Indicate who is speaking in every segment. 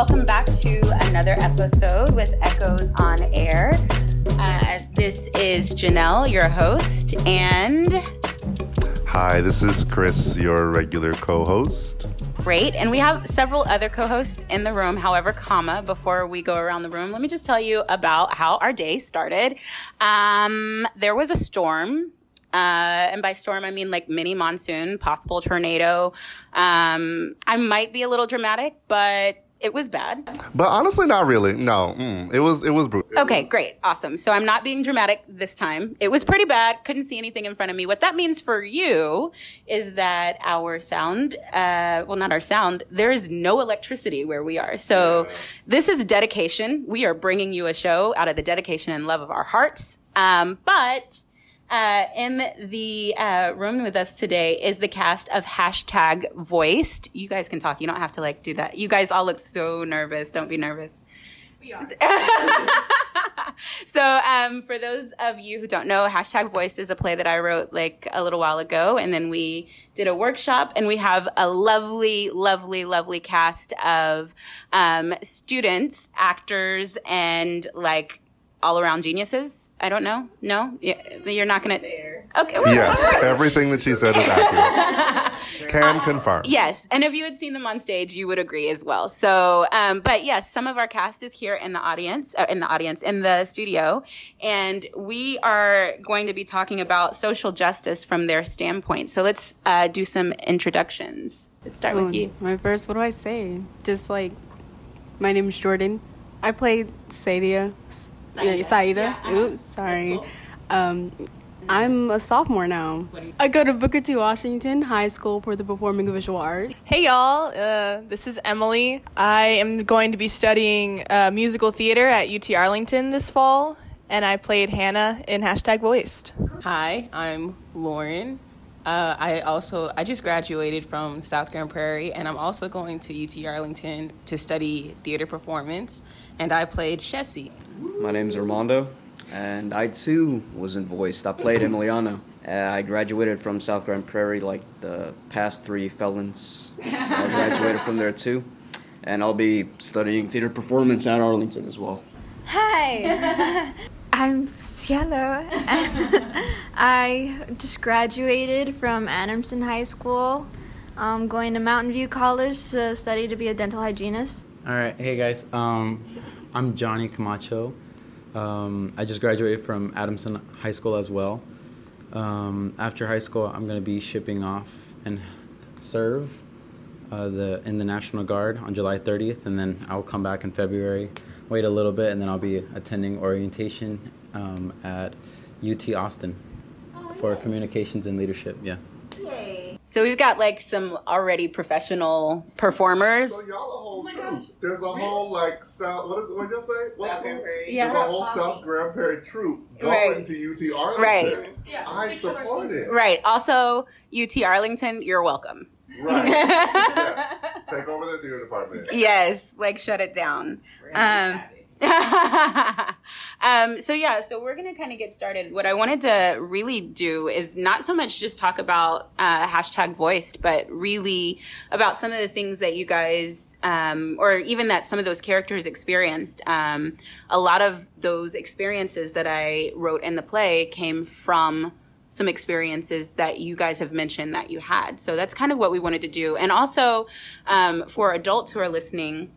Speaker 1: welcome back to another episode with Echoes on Air. Uh, this is Janelle, your host, and
Speaker 2: Hi, this is Chris, your regular co host.
Speaker 1: Great. And we have several other co hosts in the room. However, comma, before we go around the room, let me just tell you about how our day started. Um, there was a storm. Uh, and by storm, I mean like mini monsoon, possible tornado. Um, I might be a little dramatic, but it was bad.
Speaker 2: But honestly, not really. No, mm, it was it was brutal.
Speaker 1: Okay, great, awesome. So I'm not being dramatic this time. It was pretty bad. Couldn't see anything in front of me. What that means for you is that our sound, uh, well, not our sound. There is no electricity where we are. So yeah. this is dedication. We are bringing you a show out of the dedication and love of our hearts. Um, but uh, in the uh, room with us today is the cast of hashtag voiced. You guys can talk. You don't have to like do that. You guys all look so nervous. Don't be nervous.
Speaker 3: We are.
Speaker 1: so, um, for those of you who don't know, hashtag voiced is a play that I wrote like a little while ago. And then we did a workshop and we have a lovely, lovely, lovely cast of, um, students, actors, and like all around geniuses I don't know. No, you're not going to.
Speaker 2: Okay. Well, yes, right. everything that she said is accurate. Can uh, confirm.
Speaker 1: Yes, and if you had seen them on stage, you would agree as well. So, um, but yes, some of our cast is here in the audience, uh, in the audience, in the studio, and we are going to be talking about social justice from their standpoint. So let's uh, do some introductions. Let's start oh, with you.
Speaker 4: My first, what do I say? Just like, my name is Jordan. I played Sadia Saida. Yeah, Saida. Yeah, Oops, sorry. Cool. Um, I'm a sophomore now. I go to Booker T. Washington High School for the Performing and Visual Arts.
Speaker 5: Hey y'all, uh, this is Emily. I am going to be studying uh, musical theater at UT Arlington this fall, and I played Hannah in Hashtag Voiced.
Speaker 6: Hi, I'm Lauren. Uh, I also I just graduated from South Grand Prairie, and I'm also going to UT Arlington to study theater performance, and I played Shessie.
Speaker 7: My name is Armando, and I too was in voiced. I played Emiliano. Uh, I graduated from South Grand Prairie like the past three felons. I graduated from there too, and I'll be studying theater performance at Arlington as well.
Speaker 8: Hi, I'm Cielo. I just graduated from Adamson High School. I'm going to Mountain View College to study to be a dental hygienist.
Speaker 9: All right, hey guys. Um, I'm Johnny Camacho. Um, I just graduated from Adamson High School as well. Um, after high school, I'm going to be shipping off and serve uh, the in the National Guard on July 30th, and then I'll come back in February. Wait a little bit, and then I'll be attending orientation um, at UT Austin oh, for communications and leadership. Yeah.
Speaker 1: So we've got like some already professional performers.
Speaker 2: So y'all a whole oh troop. There's a really? whole like South. What is it? What did you say? What's
Speaker 6: South Grand Prairie.
Speaker 2: Yeah. There's a whole South Grand Prairie troop going right. to UT Arlington.
Speaker 1: Right.
Speaker 2: Yeah, I support it.
Speaker 1: Right. Also, UT Arlington, you're welcome.
Speaker 2: Right. yeah. Take over the theater department.
Speaker 1: Yes. Like shut it down. Um, um, so yeah, so we're gonna kind of get started. What I wanted to really do is not so much just talk about uh, hashtag voiced, but really about some of the things that you guys um, or even that some of those characters experienced. Um, a lot of those experiences that I wrote in the play came from some experiences that you guys have mentioned that you had. So that's kind of what we wanted to do. And also, um, for adults who are listening,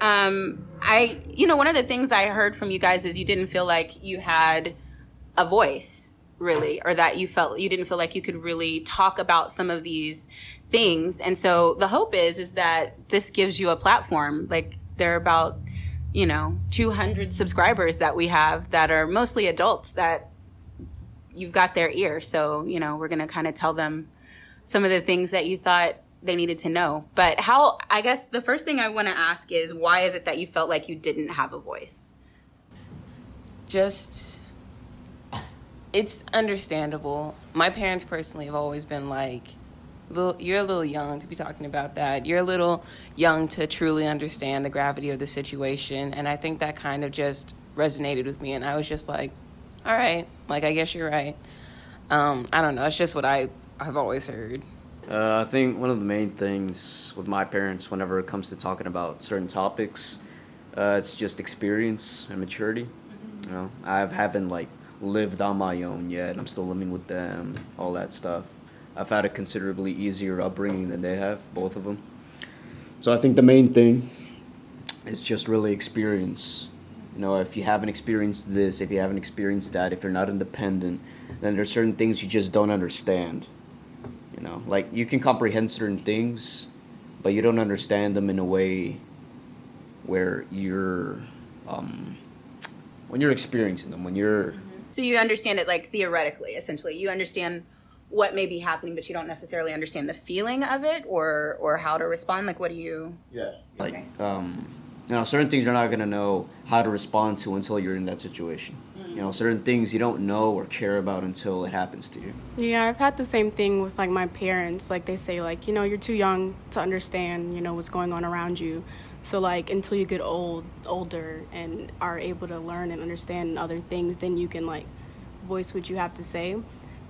Speaker 1: um, I, you know, one of the things I heard from you guys is you didn't feel like you had a voice really, or that you felt you didn't feel like you could really talk about some of these things. And so the hope is, is that this gives you a platform. Like there are about, you know, 200 subscribers that we have that are mostly adults that you've got their ear. So, you know, we're going to kind of tell them some of the things that you thought they needed to know. But how, I guess the first thing I want to ask is why is it that you felt like you didn't have a voice?
Speaker 6: Just, it's understandable. My parents personally have always been like, you're a little young to be talking about that. You're a little young to truly understand the gravity of the situation. And I think that kind of just resonated with me. And I was just like, all right, like, I guess you're right. Um, I don't know. It's just what I, I've always heard.
Speaker 7: Uh, I think one of the main things with my parents, whenever it comes to talking about certain topics, uh, it's just experience and maturity. You know, I haven't like lived on my own yet. I'm still living with them, all that stuff. I've had a considerably easier upbringing than they have, both of them. So I think the main thing is just really experience. You know, if you haven't experienced this, if you haven't experienced that, if you're not independent, then there's certain things you just don't understand. You know, like you can comprehend certain things, but you don't understand them in a way where you're um, when you're experiencing them, when you're
Speaker 1: So you understand it like theoretically, essentially. You understand what may be happening, but you don't necessarily understand the feeling of it or or how to respond. Like, what do you?
Speaker 7: Yeah. Like, um, you know, certain things you're not gonna know how to respond to until you're in that situation. Mm. You know, certain things you don't know or care about until it happens to you.
Speaker 4: Yeah, I've had the same thing with like my parents. Like they say, like you know, you're too young to understand, you know, what's going on around you. So like until you get old, older, and are able to learn and understand other things, then you can like voice what you have to say.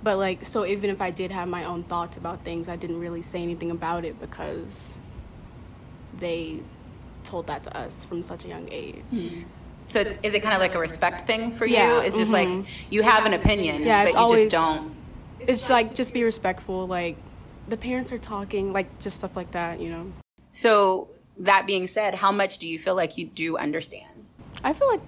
Speaker 4: But like, so even if I did have my own thoughts about things, I didn't really say anything about it because they told that to us from such a young age.
Speaker 1: So it's, is it kind of like a respect thing for you?
Speaker 4: Yeah,
Speaker 1: It's just
Speaker 4: mhm.
Speaker 1: like you have an opinion,
Speaker 4: Yeah,
Speaker 1: but
Speaker 4: it's
Speaker 1: you
Speaker 4: always-
Speaker 1: just don't.
Speaker 4: It's like just be respectful. Like the parents are talking, like just stuff like that. You know.
Speaker 1: So that being said, how much do you feel like you do understand?
Speaker 4: I feel like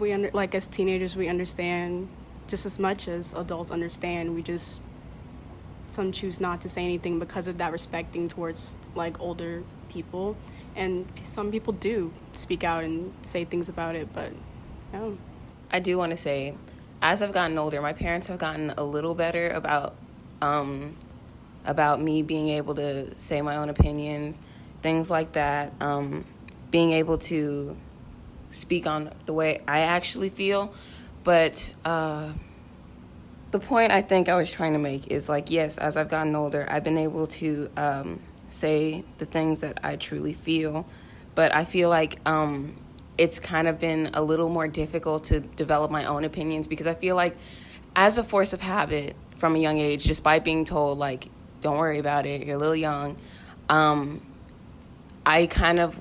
Speaker 4: we under like as teenagers we understand just as much as adults understand. We just some choose not to say anything because of that respecting towards like older people, and some people do speak out and say things about it. But yeah,
Speaker 6: I do want to say, as I've gotten older, my parents have gotten a little better about um, about me being able to say my own opinions, things like that. Um, being able to speak on the way I actually feel, but uh, the point I think I was trying to make is like, yes, as I've gotten older, I've been able to um, say the things that I truly feel, but I feel like um, it's kind of been a little more difficult to develop my own opinions because I feel like, as a force of habit from a young age, by being told, like, don't worry about it, you're a little young, um, I kind of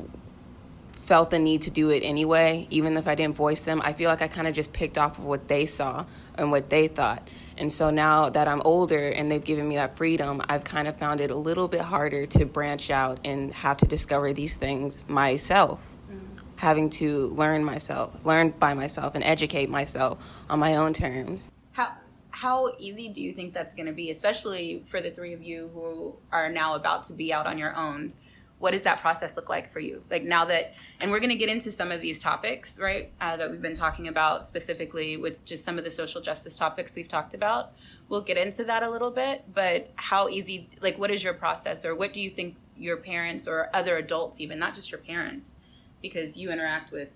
Speaker 6: felt the need to do it anyway, even if I didn't voice them. I feel like I kind of just picked off of what they saw and what they thought. And so now that I'm older and they've given me that freedom, I've kind of found it a little bit harder to branch out and have to discover these things myself. Mm-hmm. Having to learn myself, learn by myself, and educate myself on my own terms.
Speaker 1: How how easy do you think that's going to be, especially for the three of you who are now about to be out on your own? What does that process look like for you? Like now that, and we're going to get into some of these topics, right? Uh, that we've been talking about specifically with just some of the social justice topics we've talked about. We'll get into that a little bit, but how easy, like, what is your process, or what do you think your parents or other adults, even not just your parents, because you interact with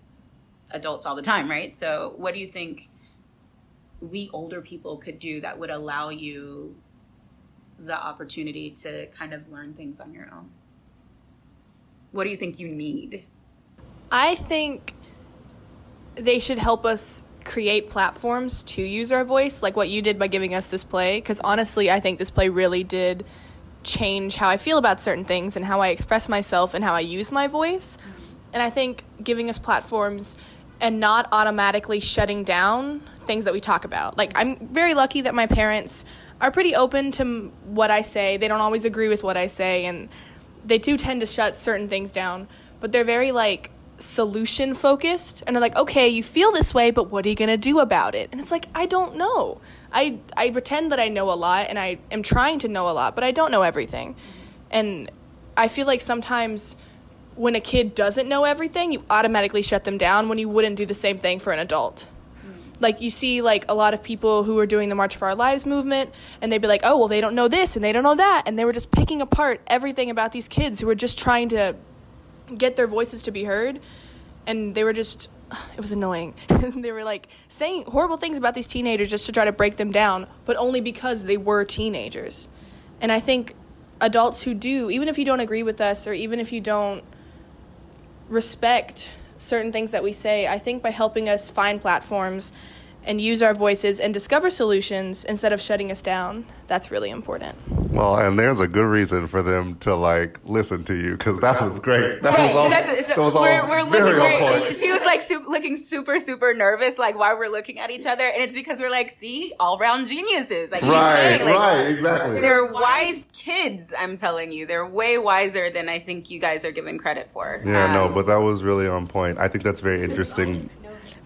Speaker 1: adults all the time, right? So, what do you think we older people could do that would allow you the opportunity to kind of learn things on your own? What do you think you need?
Speaker 5: I think they should help us create platforms to use our voice, like what you did by giving us this play. Because honestly, I think this play really did change how I feel about certain things and how I express myself and how I use my voice. And I think giving us platforms and not automatically shutting down things that we talk about. Like, I'm very lucky that my parents are pretty open to what I say. They don't always agree with what I say, and they do tend to shut certain things down, but they're very like solution focused and they're like, "Okay, you feel this way, but what are you going to do about it?" And it's like, "I don't know. I I pretend that I know a lot and I am trying to know a lot, but I don't know everything." And I feel like sometimes when a kid doesn't know everything, you automatically shut them down when you wouldn't do the same thing for an adult like you see like a lot of people who are doing the march for our lives movement and they'd be like oh well they don't know this and they don't know that and they were just picking apart everything about these kids who were just trying to get their voices to be heard and they were just it was annoying. They were like saying horrible things about these teenagers just to try to break them down but only because they were teenagers. And i think adults who do even if you don't agree with us or even if you don't respect certain things that we say, I think by helping us find platforms and use our voices and discover solutions instead of shutting us down, that's really important.
Speaker 2: Well, and there's a good reason for them to like listen to you because that was great. That
Speaker 1: Right,
Speaker 2: was all.
Speaker 1: that's-
Speaker 2: that was all
Speaker 1: we're, we're
Speaker 2: very
Speaker 1: looking, we're- she was like su- looking super, super nervous, like while we're looking at each other, and it's because we're like, see, all round geniuses. Like,
Speaker 2: Right,
Speaker 1: like,
Speaker 2: right, exactly.
Speaker 1: They're wise kids. I'm telling you, they're way wiser than I think you guys are given credit for.
Speaker 2: Yeah, no,
Speaker 1: Um,
Speaker 2: but that was really on point. I think that's very interesting.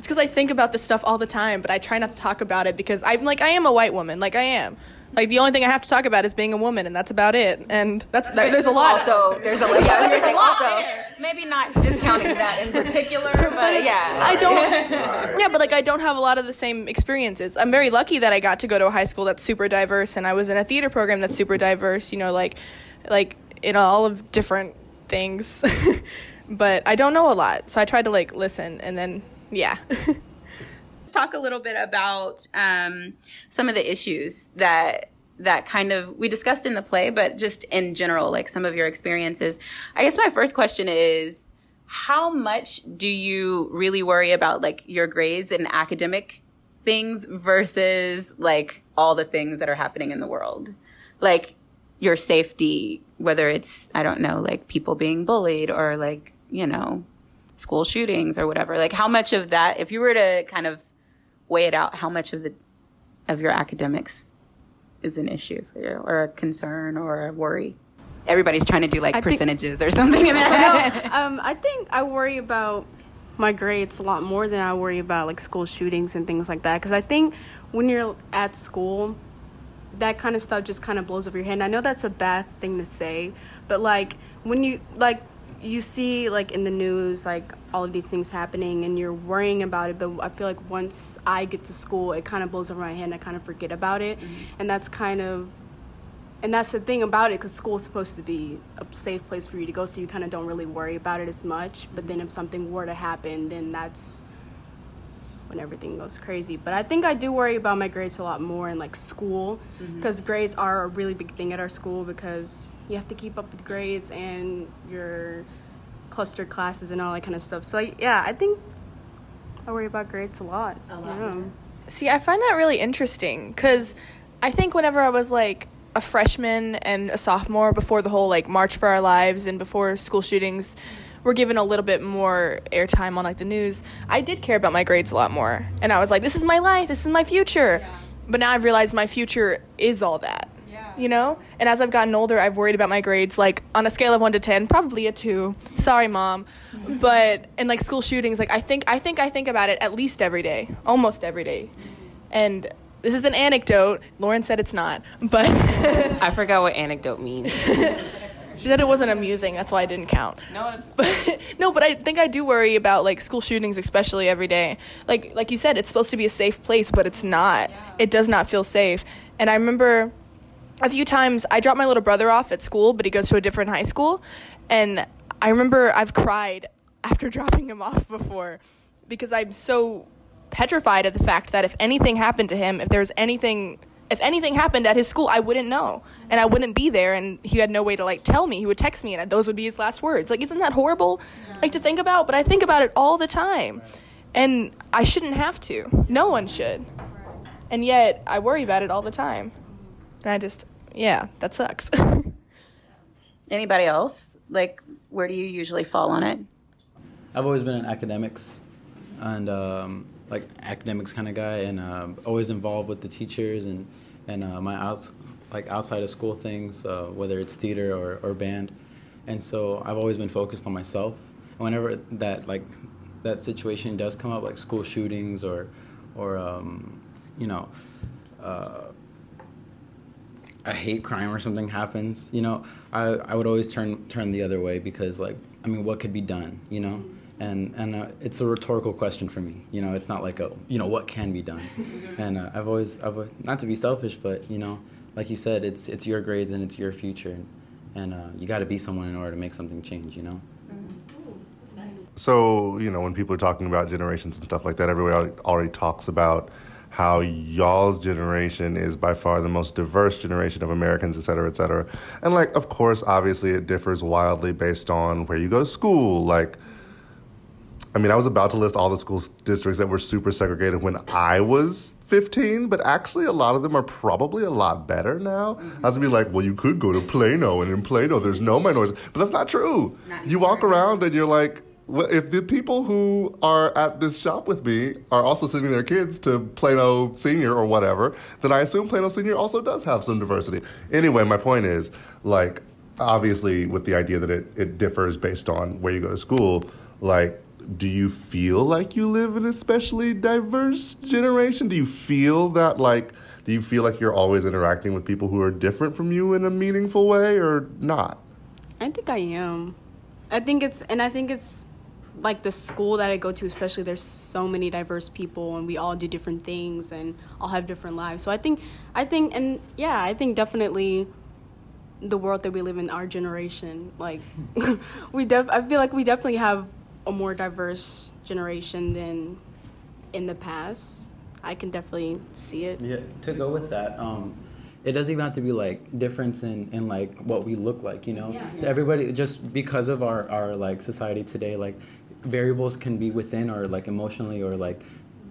Speaker 5: It's because I think about this stuff all the time, but I try not to talk about it because I'm like I am a white woman, like I am. Like the only thing I have to talk about is being a woman, and that's about it. And that's that, there's a lot.
Speaker 1: Also, there's a lot. Yeah, there's a lot. Also, maybe not discounting that in particular, but yeah,
Speaker 5: I don't. Yeah, but like I don't have a lot of the same experiences. I'm very lucky that I got to go to a high school that's super diverse, and I was in a theater program that's super diverse. You know, like, like in all of different things. but I don't know a lot, so I tried to like listen, and then yeah.
Speaker 1: Let's talk a little bit about um, some of the issues that that kind of we discussed in the play, but just in general, like some of your experiences. I guess my first question is, how much do you really worry about like your grades and academic things versus like all the things that are happening in the world, like your safety, whether it's I don't know, like people being bullied or like you know school shootings or whatever like how much of that if you were to kind of weigh it out how much of the of your academics is an issue for you or a concern or a worry everybody's trying to do like
Speaker 4: I think-
Speaker 1: percentages or something in that
Speaker 4: um, I think I worry about my grades a lot more than I worry about like school shootings and things like that. Because I think when you're at school, that kind of stuff just kind of blows over your head. And I know that's a bad thing to say, but like when you like you see like in the news like all of these things happening and you're worrying about it but i feel like once i get to school it kind of blows over my head and i kind of forget about it. Mm-hmm. And that's kind of and that's the thing about it because school is supposed to be a safe place for you to go so you kind of don't really worry about it as much. But then if something were to happen then that's when everything goes crazy. But i think i do worry about my grades a lot more in like school mm-hmm. because grades are a really big thing at our school because you have to keep up with grades and your cluster classes and all that kind of stuff. So I, yeah i think i worry about grades a lot. A lot.
Speaker 5: See, I find that really interesting because I think whenever I was like a freshman and a sophomore before the whole like March for Our Lives and before school shootings were given a little bit more airtime on like the news, I did care about my grades a lot more. And I was like, this is my life, this is my future. But now I've realized my future is all that. You know? And as I've gotten older, I've worried about my grades like on a scale of 1 to 10, probably a 2. Sorry, mom. But and like school shootings, like I think I think I think about it at least every day, almost every day. And this is an anecdote. Lauren said it's not, but
Speaker 6: I forgot what anecdote means.
Speaker 5: she said it wasn't amusing. That's why I didn't count.
Speaker 6: no, it's
Speaker 5: But no, but I think I do worry about like school shootings, especially every day. Like like you said, it's supposed to be a safe place, but it's not. It does not feel safe. And I remember a few times I dropped my little brother off at school, but he goes to a different high school, and I remember I've cried after dropping him off before because I'm so petrified of the fact that if anything happened to him, if there's anything if anything happened at his school, I wouldn't know, and I wouldn't be there, and he had no way to like tell me. He would text me, and those would be his last words. Like, isn't that horrible? Like to think about, but I think about it all the time, and I shouldn't have to. No one should, and yet I worry about it all the time, and I just, yeah, that sucks.
Speaker 1: anybody else like where do you usually fall on it
Speaker 9: I've always been in academics, and um, like academics kind of guy, and um always involved with the teachers and and uh, my outs like outside of school things, uh, whether it's theater or, or band, and so I've always been focused on myself. Whenever that like that situation does come up, like school shootings or or um, you know. Uh, a hate crime or something happens, you know, I, I would always turn turn the other way because like I mean, what could be done, you know? And and uh, it's a rhetorical question for me, you know. It's not like a you know what can be done, and uh, I've always I've not to be selfish, but you know, like you said, it's it's your grades and it's your future, and uh, you got to be someone in order to make something change, you know.
Speaker 2: So, you know, when people are talking about generations and stuff like that, everybody already talks about how y'all's generation is by far the most diverse generation of Americans, et cetera, et cetera. And, like, of course, obviously, it differs wildly based on where you go to school. Like, I mean, I was about to list all the school districts that were super segregated when I was 15, but actually, a lot of them are probably a lot better now. I was gonna be like, well, you could go to Plano, and in Plano, there's no minorities. But that's not true.
Speaker 1: Not
Speaker 2: you walk around and you're like, well, if the people who are at this shop with me are also sending their kids to Plano Senior or whatever, then I assume Plano Senior also does have some diversity. Anyway, my point is, like, obviously, with the idea that it, it differs based on where you go to school, like, do you feel like you live in a especially diverse generation? Do you feel that, like, do you feel like you're always interacting with people who are different from you in a meaningful way or not?
Speaker 4: I think I am. I think it's, and I think it's like the school that I go to, especially, there's so many diverse people and we all do different things and all have different lives. So I think, I think, and yeah, I think definitely the world that we live in, our generation, like, we def, I feel like we definitely have a more diverse generation than in the past. I can definitely see it.
Speaker 9: Yeah, to go with that, um, it doesn't even have to be like difference in, in like what we look like, you know.
Speaker 1: Yeah.
Speaker 9: Everybody just because of our, our like society today, like variables can be within or like emotionally or like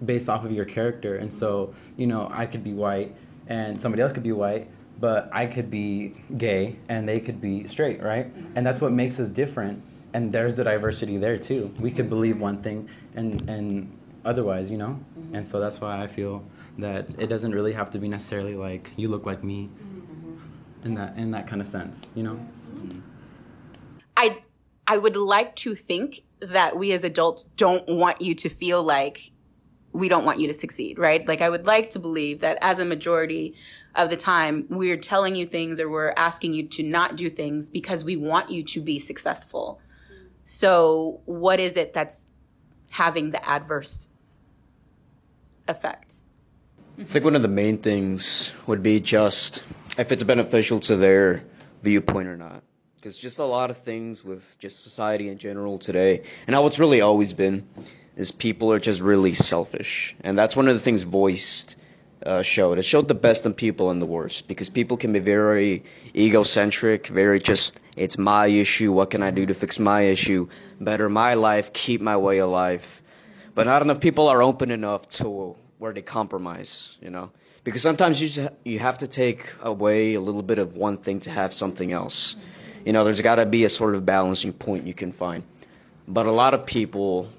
Speaker 9: based off of your character. And so, you know, I could be white and somebody else could be white, but I could be gay and they could be straight, right? And that's what makes us different. And there's the diversity there too. We could mm-hmm. believe one thing and and otherwise, you know? Mm-hmm. And so that's why I feel that it doesn't really have to be necessarily like you look like me mm-hmm. in that in that kind of sense, you know?
Speaker 1: I I would like to think that we as adults don't want you to feel like we don't want you to succeed, right? Like I would like to believe that as a majority of the time we're telling you things or we're asking you to not do things because we want you to be successful. So what is it that's having the adverse effect?
Speaker 7: I think one of the main things would be just if it's beneficial to their viewpoint or not. Because just a lot of things with just society in general today, and how it's really always been, is people are just really selfish. And that's one of the things voiced uh, showed. It showed the best in people and the worst. Because people can be very egocentric, very just, it's my issue, what can I do to fix my issue, better my life, keep my way alive. But not enough people are open enough to where they compromise, you know. Because sometimes you just, you have to take away a little bit of one thing to have something else. You know, there's got to be a sort of balancing point you can find. But a lot of people,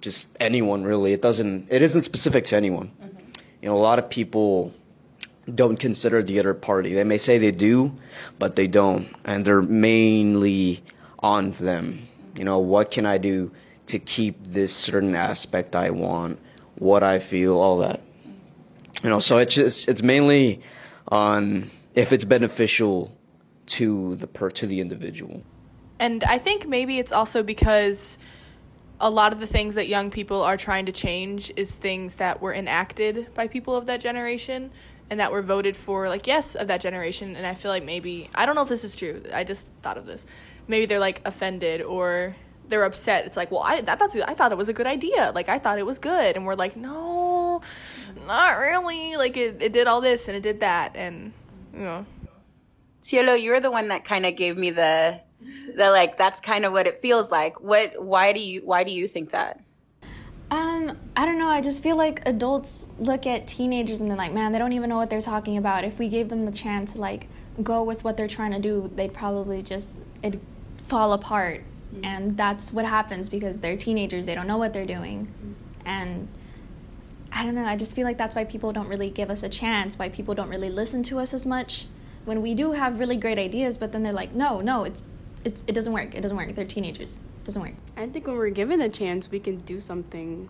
Speaker 7: just anyone really, it doesn't, it isn't specific to anyone. You know, a lot of people don't consider the other party. They may say they do, but they don't, and they're mainly on them. You know, what can I do to keep this certain aspect I want, what I feel, all that. You know, so it's just it's mainly on if it's beneficial to the per to the individual.
Speaker 5: And I think maybe it's also because a lot of the things that young people are trying to change is things that were enacted by people of that generation and that were voted for like yes of that generation and I feel like maybe I don't know if this is true. I just thought of this. Maybe they're like offended or they're upset. It's like, well, I that, that's I thought it was a good idea. Like I thought it was good, and we're like, no, not really. Like it, it did all this and it did that, and you know,
Speaker 1: Cielo, you're the one that kind of gave me the the like that's kind of what it feels like. What why do you why do you think that?
Speaker 8: Um, I don't know. I just feel like adults look at teenagers and they're like, man, they don't even know what they're talking about. If we gave them the chance to like go with what they're trying to do, they'd probably just it fall apart. And that's what happens because they're teenagers. They don't know what they're doing. And I don't know. I just feel like that's why people don't really give us a chance. Why people don't really listen to us as much when we do have really great ideas. But then they're like, no, no, it's it's it doesn't work. It doesn't work. They're teenagers. It doesn't work.
Speaker 4: I think when we're given a chance, we can do something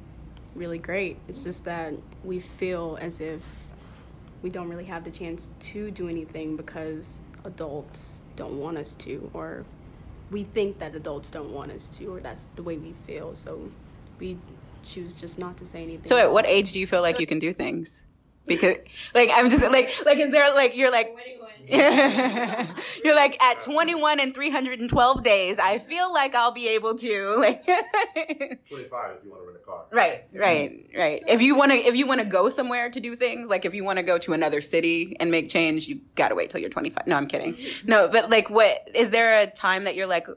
Speaker 4: really great. It's just that we feel as if we don't really have the chance to do anything because adults don't want us to, or we think that adults don't want us to, or that's the way we feel. So we choose just not to say anything.
Speaker 1: So at what age do you feel like you can do things? Because like I'm just like like is there like you're like you're like at 21 and 312 days I feel like I'll be able to like
Speaker 2: 25 if you want to rent a car.
Speaker 1: Right, right, right. If you want to, if you want to go somewhere to do things, like if you want to go to another city and make change, you gotta wait till you're 25. No, I'm kidding. No, but like, what is there a time that you're like,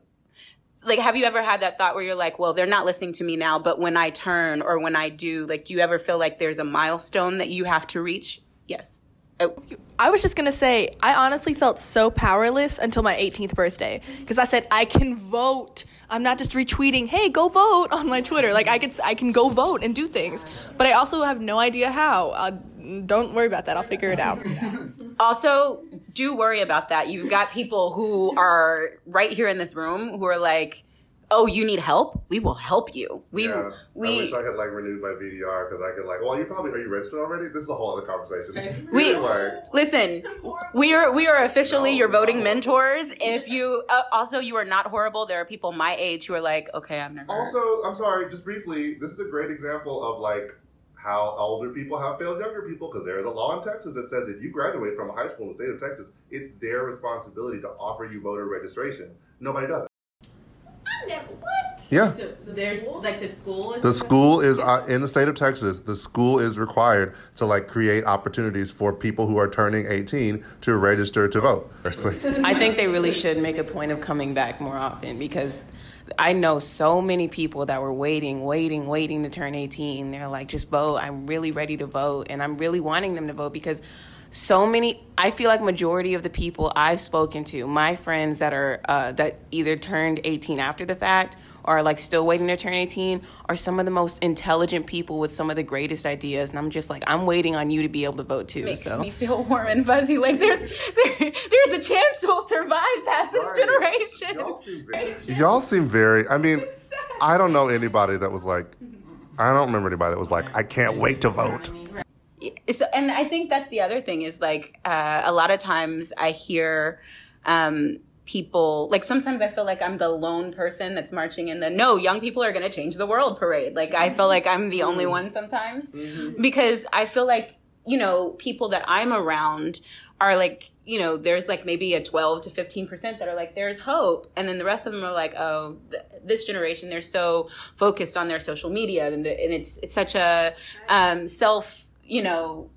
Speaker 1: like have you ever had that thought where you're like well they're not listening to me now but when i turn or when i do like do you ever feel like there's a milestone that you have to reach yes oh.
Speaker 5: I was just gonna say, I honestly felt so powerless until my 18th birthday because I said I can vote. I'm not just retweeting, "Hey, go vote" on my Twitter. Like I could, I can go vote and do things, but I also have no idea how. Uh, don't worry about that. I'll figure it out.
Speaker 1: also do worry about that you've got people who are right here in this room who are like oh, you need help? We will help you. We
Speaker 2: yeah,
Speaker 1: we.
Speaker 2: I wish I could like renew my VDR because I could like. Well, you probably are you registered already? This is a whole other conversation.
Speaker 1: We
Speaker 2: anyway.
Speaker 1: listen. We are we are officially no, your voting no. mentors. If you uh, also you are not horrible. There are people my age who are like, okay, I'm never.
Speaker 2: Also, I'm sorry. Just briefly, this is a great example of like how older people have failed younger people because there is a law in Texas that says if you graduate from a high school in the state of Texas, it's their responsibility to offer you voter registration. Nobody does it.
Speaker 1: What?
Speaker 2: Yeah.
Speaker 1: So there's like the school.
Speaker 2: the school is uh, in the state of Texas. The school is required to like create opportunities for people who are turning 18 to register to vote.
Speaker 6: I think they really should make a point of coming back more often because I know so many people that were waiting, waiting, waiting to turn 18. They're like, just vote. I'm really ready to vote, and I'm really wanting them to vote because so many i feel like majority of the people i've spoken to my friends that are uh, that either turned 18 after the fact or are like still waiting to turn 18 are some of the most intelligent people with some of the greatest ideas and i'm just like i'm waiting on you to be able to vote too
Speaker 1: Makes
Speaker 6: so.
Speaker 1: me feel warm and fuzzy. Like there's there, there's a chance we'll survive past this generation
Speaker 2: y'all seem, very, y'all seem very i mean i don't know anybody that was like i don't remember anybody that was like i can't wait to vote.
Speaker 1: So, and I think that's the other thing is like uh, a lot of times I hear um, people like sometimes I feel like I'm the lone person that's marching in the no young people are going to change the world parade. Like I feel like I'm the only one sometimes mm-hmm. because I feel like you know people that I'm around are like you know there's like maybe a 12 to 15 percent that are like there's hope and then the rest of them are like oh th- this generation they're so focused on their social media and, the, and it's it's such a um, self you know,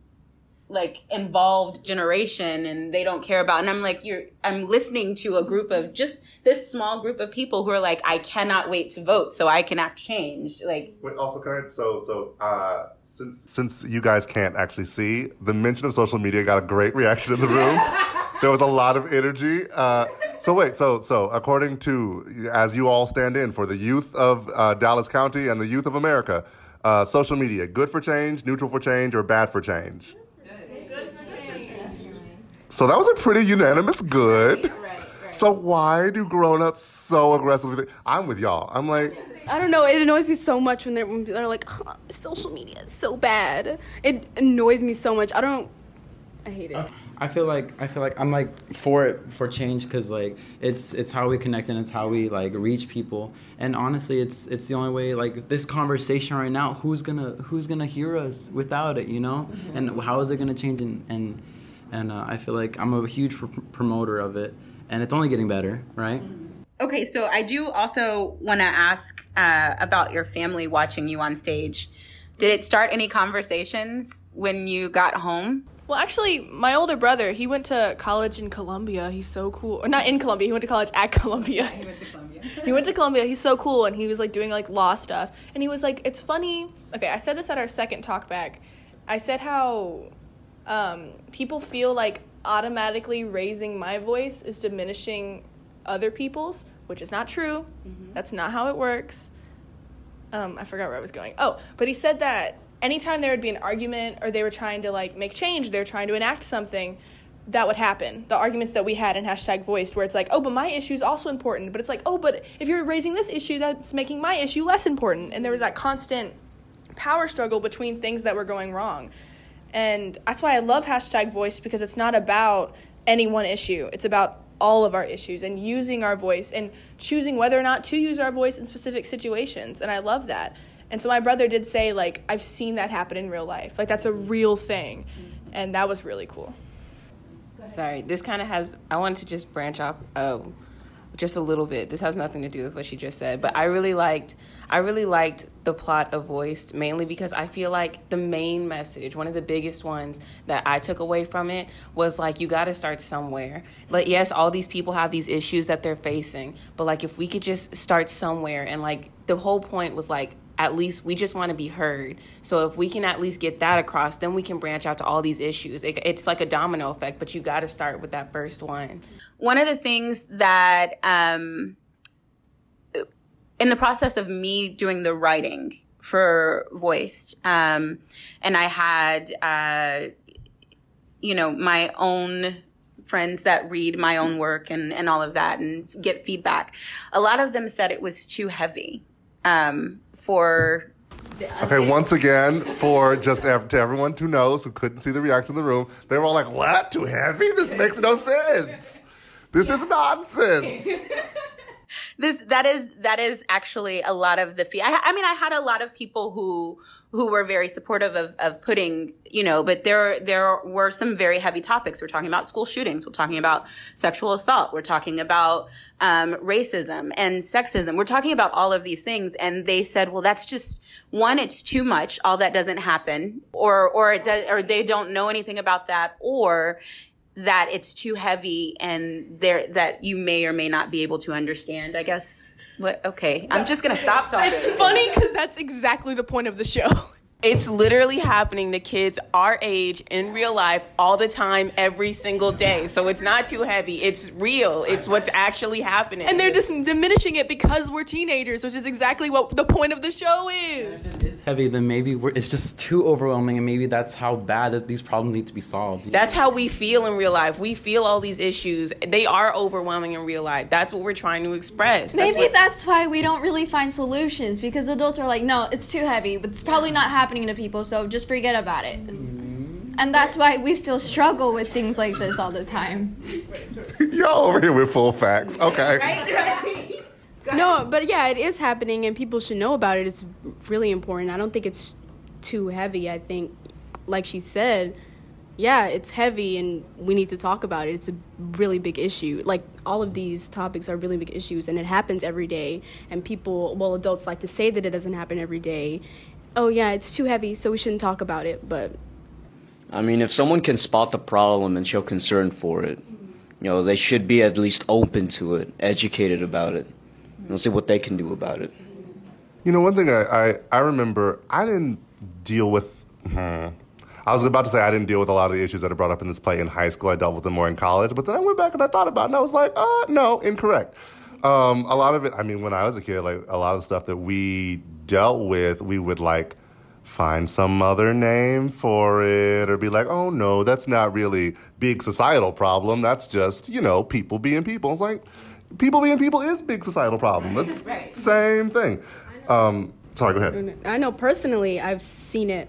Speaker 1: like involved generation and they don't care about and I'm like you're I'm listening to a group of just this small group of people who are like I cannot wait to vote so I can act change like
Speaker 2: Wait, also can I so so uh since since you guys can't actually see the mention of social media got a great reaction in the room there was a lot of energy uh so wait so so according to as you all stand in for the youth of uh, Dallas County and the youth of America uh, social media, good for change, neutral for change, or bad for change? Good. for change. So that was a pretty unanimous good. Right, right, right. So why do grown-ups so aggressively? I'm with y'all. I'm like.
Speaker 4: I don't know. It annoys me so much when they're, when they're like, oh, social media is so bad. It annoys me so much. I don't. I hate it.
Speaker 9: I feel like I feel like I'm like for it for change because like it's it's how we connect and it's how we like reach people and honestly it's it's the only way like this conversation right now who's gonna who's gonna hear us without it you know mm-hmm. and how is it gonna change and and and uh, I feel like I'm a huge pr- promoter of it and it's only getting better right.
Speaker 1: Okay, so I do also want to ask uh, about your family watching you on stage. Did it start any conversations when you got home?
Speaker 5: Well, actually, my older brother, he went to college in Columbia. He's so cool. Or not in Columbia. He went to college at Columbia. he went to Columbia. he went to Columbia. He's so cool, and he was like doing like law stuff. And he was like, "It's funny." Okay, I said this at our second talk back. I said how um, people feel like automatically raising my voice is diminishing other people's, which is not true. Mm-hmm. That's not how it works. Um, I forgot where I was going. Oh, but he said that anytime there would be an argument or they were trying to like make change, they're trying to enact something, that would happen. The arguments that we had in hashtag voiced, where it's like, oh, but my issue is also important. But it's like, oh, but if you're raising this issue, that's making my issue less important. And there was that constant power struggle between things that were going wrong. And that's why I love hashtag voice because it's not about any one issue. It's about all of our issues and using our voice and choosing whether or not to use our voice in specific situations. And I love that. And so my brother did say, like, I've seen that happen in real life. Like, that's a real thing. And that was really cool.
Speaker 6: Sorry, this kind of has, I wanted to just branch off uh, just a little bit. This has nothing to do with what she just said, but I really liked, I really liked the plot of Voiced mainly because I feel like the main message, one of the biggest ones that I took away from it was like you got to start somewhere. Like yes, all these people have these issues that they're facing, but like if we could just start somewhere and like the whole point was like at least we just want to be heard. So if we can at least get that across, then we can branch out to all these issues. It, it's like a domino effect, but you got to start with that first one.
Speaker 1: One of the things that um in the process of me doing the writing for Voiced, um, and I had, uh, you know, my own friends that read my own work and, and all of that and get feedback. A lot of them said it was too heavy um, for.
Speaker 2: Okay, once again, for just to everyone who knows who couldn't see the reaction in the room, they were all like, "What? Too heavy? This makes no sense. This is nonsense."
Speaker 1: this that is that is actually a lot of the fee. I, I, mean, I had a lot of people who who were very supportive of of putting, you know, but there there were some very heavy topics. We're talking about school shootings. We're talking about sexual assault. We're talking about um, racism and sexism. We're talking about all of these things, and they said, well, that's just one. It's too much. All that doesn't happen, or or it does, or they don't know anything about that, or that it's too heavy and there that you may or may not be able to understand. I guess. What? Okay, I'm just gonna stop talking.
Speaker 5: It's funny because that's exactly the point of the show.
Speaker 6: It's literally happening to kids our age in real life all the time, every single day. So it's not too heavy. It's real. It's what's actually happening.
Speaker 5: And they're just diminishing it because we're teenagers, which is exactly what the point of the show is.
Speaker 9: If it is heavy, then maybe we're, it's just too overwhelming, and maybe that's how bad this, these problems need to be solved.
Speaker 6: That's how we feel in real life. We feel all these issues. They are overwhelming in real life. That's what we're trying to express. That's
Speaker 8: Maybe
Speaker 6: what-
Speaker 8: that's why we don't really find solutions because adults are like, no, it's too heavy, but it's probably not happening to people, so just forget about it. Mm-hmm. And that's why we still struggle with things like this all the time.
Speaker 2: Y'all over here with full facts. Okay.
Speaker 4: No, but yeah, it is happening, and people should know about it. It's really important. I don't think it's too heavy. I think, like she said, yeah, it's heavy, and we need to talk about it. It's a really big issue. Like all of these topics are really big issues, and it happens every day. And people, well, adults like to say that it doesn't happen every day. Oh yeah, it's too heavy, so we shouldn't talk about it. But
Speaker 7: I mean, if someone can spot the problem and show concern for it, you know, they should be at least open to it, educated about it, and see what they can do about it.
Speaker 2: You know, one thing I, I, I remember, I didn't deal with. Hmm, I was about to say I didn't deal with a lot of the issues that are brought up in this play in high school. I dealt with them more in college. But then I went back and I thought about it and I was like, uh, no, incorrect. Um, a lot of it, I mean, when I was a kid, like a lot of the stuff that we dealt with, we would like find some other name for it or be like, oh no, that's not really big societal problem. That's just, you know, people being people. It's like, people being people is big societal problem. That's same thing. Um, sorry, go ahead.
Speaker 4: I know personally, I've seen it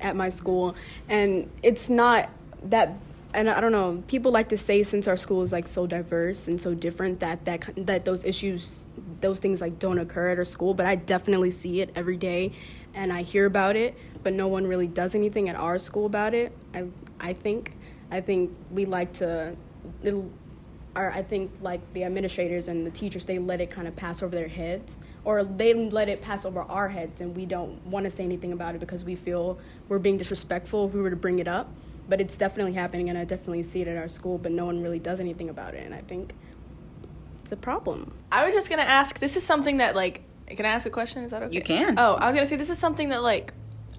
Speaker 4: at my school, and it's not that. And I don't know. People like to say since our school is like so diverse and so different that that that those issues, those things like don't occur at our school. But I definitely see it every day, and I hear about it. But no one really does anything at our school about it. I I think I think we like to. Or I think like the administrators and the teachers, they let it kind of pass over their heads, or they let it pass over our heads, and we don't want to say anything about it because we feel we're being disrespectful if we were to bring it up. But it's definitely happening, and I definitely see it at our school, but no one really does anything about it, and I think it's a problem.
Speaker 5: I was just gonna ask. This is something that like. Can I ask a question? Is that okay?
Speaker 1: You can.
Speaker 5: Oh, I was gonna say this is something that like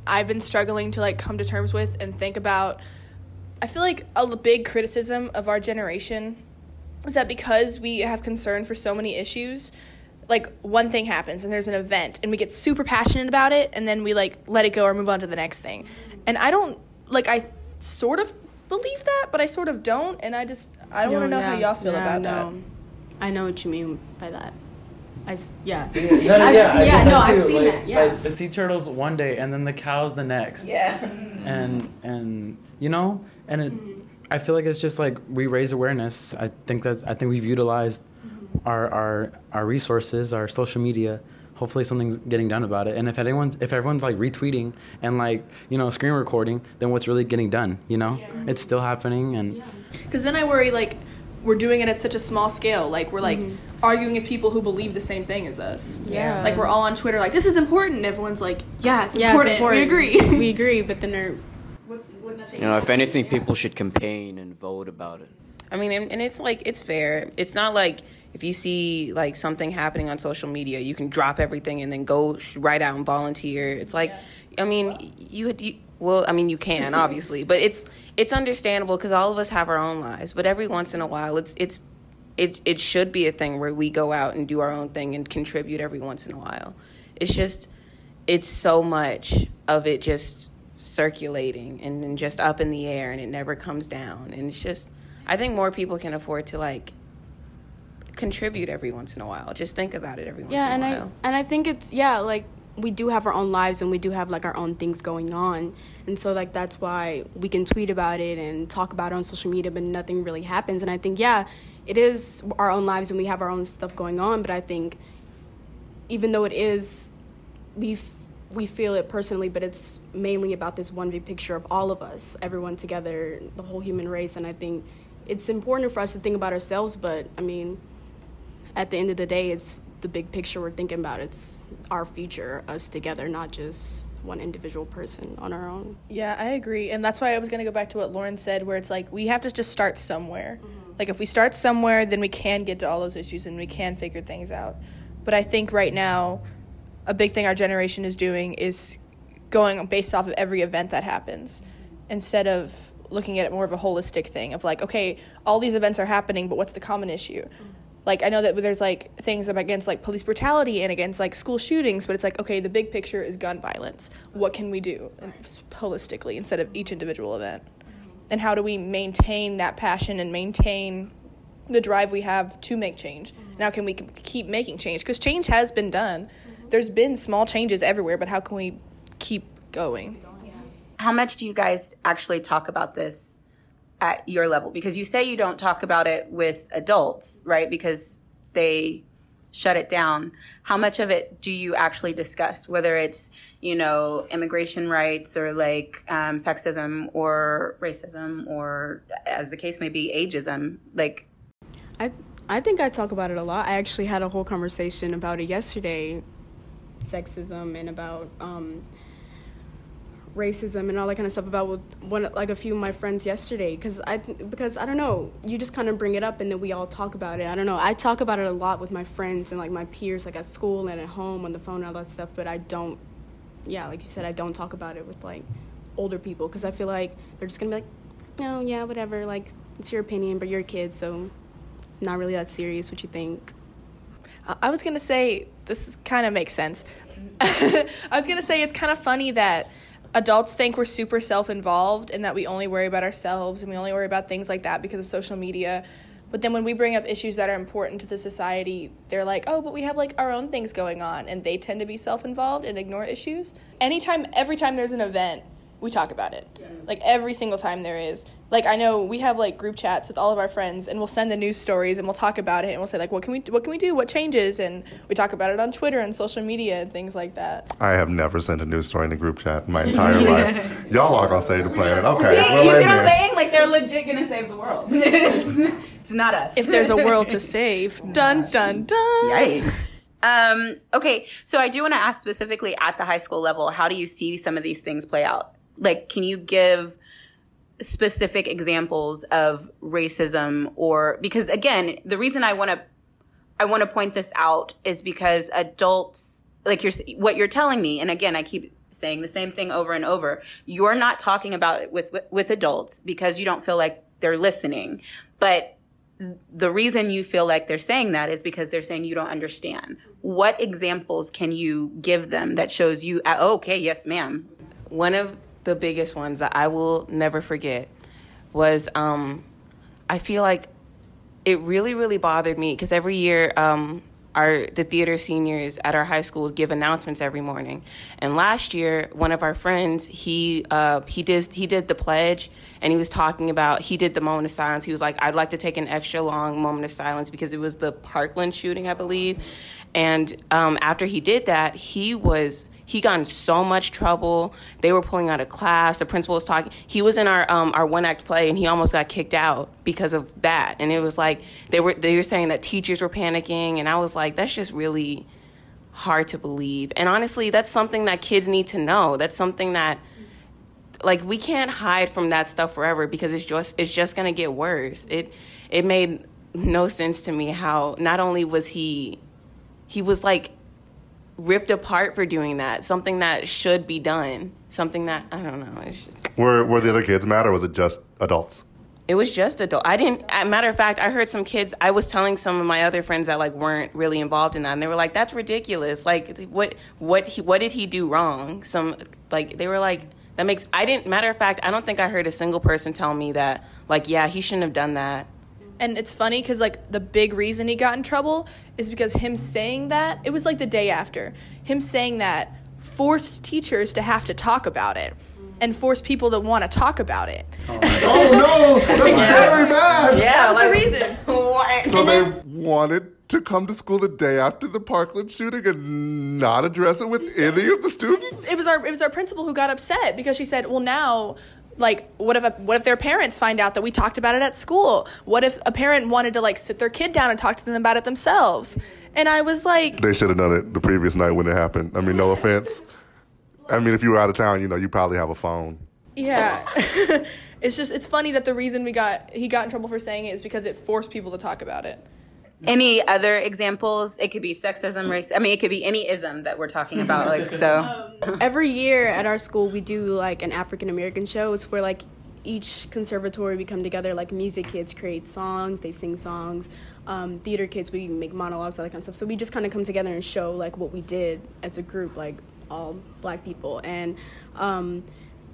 Speaker 5: I've been struggling to like come to terms with and think about. I feel like a big criticism of our generation is that because we have concern for so many issues, like one thing happens and there's an event and we get super passionate about it and then we like let it go or move on to the next thing. And I don't like I sort of believe that, but I sort of don't and I just I don't want to know how y'all feel
Speaker 4: yeah,
Speaker 5: about
Speaker 4: no.
Speaker 5: that.
Speaker 4: I know what you mean by that. I s- yeah.
Speaker 9: No,
Speaker 4: I've
Speaker 9: yeah,
Speaker 4: se-
Speaker 9: I
Speaker 4: yeah,
Speaker 9: get
Speaker 4: no,
Speaker 9: that
Speaker 4: I've seen
Speaker 9: like,
Speaker 4: that, yeah.
Speaker 9: like the sea turtles one day and then the cows the next.
Speaker 6: Yeah.
Speaker 9: And and you know, and it, mm-hmm. I feel like it's just like we raise awareness. I think that I think we've utilized mm-hmm. our our our resources, our social media. Hopefully something's getting done about it. And if anyone's if everyone's like retweeting and like, you know, screen recording, then what's really getting done, you know? It's still happening and
Speaker 5: Because then I worry, like, we're doing it at such a small scale. Like we're like
Speaker 4: Mm-hmm.
Speaker 5: arguing with people who believe the same thing as us.
Speaker 4: Yeah.
Speaker 5: Like we're all on Twitter like this is important. Everyone's like, yeah, it's,
Speaker 4: yeah,
Speaker 5: important.
Speaker 4: it's important.
Speaker 5: We agree.
Speaker 4: we agree, but then they're
Speaker 7: You know, if anything, people should campaign and vote about it.
Speaker 6: I mean, and, and it's like it's fair. It's not like if you see like something happening on social media, you can drop everything and then go right out and volunteer. It's like, I mean, you, you well, I mean, you can obviously, but it's it's understandable because all of us have our own lives. But every once in a while, it's it's it it should be a thing where we go out and do our own thing and contribute every once in a while. It's just it's so much of it just circulating and, and just up in the air and it never comes down and it's just i think more people can afford to like contribute every once in a while. Just think about it every once
Speaker 4: yeah,
Speaker 6: in a while
Speaker 4: I and I think it's yeah, like we do have our own lives and we do have like our own things going on, and so like that's why we can tweet about it and talk about it on social media, but nothing really happens. And I think yeah, it is our own lives and we have our own stuff going on, but I think even though it is, we f- we feel it personally, but it's mainly about this one big picture of all of us, everyone together, the whole human race, and I think it's important for us to think about ourselves, but I mean at the end of the day, it's the big picture we're thinking about. It's our future, us together, not just one individual person on our own.
Speaker 5: Yeah, I agree. And that's why I was going to go back to what Lauren said, where it's like we have to just start somewhere. Mm-hmm. Like, if we start somewhere, then we can get to all those issues and we can figure things out. But I think right now, a big thing our generation is doing is going based off of every event that happens instead of looking at it more of a holistic thing of like, okay, all these events are happening, but what's the common issue? Mm-hmm. Like I know that there's like things against like police brutality and against like school shootings, but it's like okay, the big picture is gun violence. What can we do holistically instead of each individual event? And how do we maintain that passion and maintain the drive we have to make change? Mm-hmm. And how can we keep making change? Because change has been done. Mm-hmm. There's been small changes everywhere, but how can we keep going?
Speaker 1: How much do you guys actually talk about this at your level? Because you say you don't talk about it with adults, right? Because they shut it down. How much of it do you actually discuss? Whether it's, you know, immigration rights or like um, sexism or racism or, as the case may be, ageism. Like,
Speaker 4: I I think I talk about it a lot. I actually had a whole conversation about it yesterday, sexism and about um, racism and all that kind of stuff about with one like a few of my friends yesterday because I because I don't know you just kind of bring it up and then we all talk about it I don't know I talk about it a lot with my friends and like my peers like at school and at home on the phone and all that stuff but I don't yeah like you said I don't talk about it with like older people because I feel like they're just gonna be like no yeah whatever like it's your opinion but you're a kid so not really that serious what you think
Speaker 5: I- I was gonna say this kind of makes sense. I was gonna say it's kind of funny that adults think we're super self-involved and that we only worry about ourselves and we only worry about things like that because of social media. But then when we bring up issues that are important to the society, they're like, "Oh, but we have like our own things going on," and they tend to be self-involved and ignore issues. Anytime, every time there's an event, we talk about it. Like every single time there is. Like I know we have like group chats with all of our friends and we'll send the news stories and we'll talk about it and we'll say like what can we what can we do? What changes? And we talk about it on Twitter and social media and things like that.
Speaker 2: I have never sent a news story in a group chat in my entire life. Y'all are gonna save the planet. Okay,
Speaker 1: you
Speaker 2: well,
Speaker 1: see what. I'm saying? Like, they're legit gonna save the world. it's not us.
Speaker 5: If there's a world to save, dun dun dun.
Speaker 1: Yikes. Um, okay, so I do want to ask specifically at the high school level, how do you see some of these things play out? Like, can you give specific examples of racism or because again, the reason I want to I want to point this out is because adults like you're what you're telling me and again I keep saying the same thing over and over. You're not talking about it with with adults because you don't feel like they're listening. But the reason you feel like they're saying that is because they're saying you don't understand. What examples can you give them that shows you, oh, okay, yes, ma'am.
Speaker 6: one of the biggest ones that I will never forget was um, I feel like it really really bothered me because every year um, our the theater seniors at our high school give announcements every morning. And last year one of our friends he uh, he did he did the pledge and he was talking about he did the moment of silence. He was like I'd like to take an extra long moment of silence because it was the Parkland shooting I believe. And um, after he did that he was he got in so much trouble. They were pulling out of class. The principal was talking. He was in our um, our one act play, and he almost got kicked out because of that. And it was like they were they were saying that teachers were panicking, and I was like, that's just really hard to believe. And honestly, that's something that kids need to know. That's something that like we can't hide from that stuff forever because it's just it's just to get worse. It it made no sense to me how not only was he he was like ripped apart for doing that, something that should be done, something that I don't know. It's just
Speaker 2: Were were the other kids mad, or was it just adults?
Speaker 6: it was just adult. I didn't. a matter of fact, I heard some kids. I was telling some of my other friends that like weren't really involved in that, and they were like, "That's ridiculous. Like, what what he, what did he do wrong?" Some like they were like, "That makes." I didn't. Matter of fact, I don't think I heard a single person tell me that. Like, yeah, he shouldn't have done that.
Speaker 5: And it's funny because like the big reason he got in trouble is because him saying that it was like the day after him saying that forced teachers to have to talk about it and forced people to want to talk about it.
Speaker 2: Oh, oh no, that's very bad.
Speaker 6: Yeah,
Speaker 5: That was the reason.
Speaker 2: So they wanted to come to school the day after the Parkland shooting and not address it with any of the students.
Speaker 5: It was our it was our principal who got upset because she said, "Well, now." Like what if a, what if their parents find out that we talked about it at school? What if a parent wanted to like sit their kid down and talk to them about it themselves? And I was like,
Speaker 2: They should have done it the previous night when it happened. I mean, no offense. I mean, if you were out of town, you know, you probably have a phone.
Speaker 5: Yeah. it's just it's funny that the reason we got he got in trouble for saying it is because it forced people to talk about it.
Speaker 1: Any other examples? It could be sexism, race. I mean, it could be any ism that we're talking about. Like so.
Speaker 4: Every year at our school, we do like an African American show. It's where like each conservatory we come together. Like music kids create songs, they sing songs. Um, theater kids we make monologues, all that kind of stuff. So we just kind of come together and show like what we did as a group, like all black people. And um,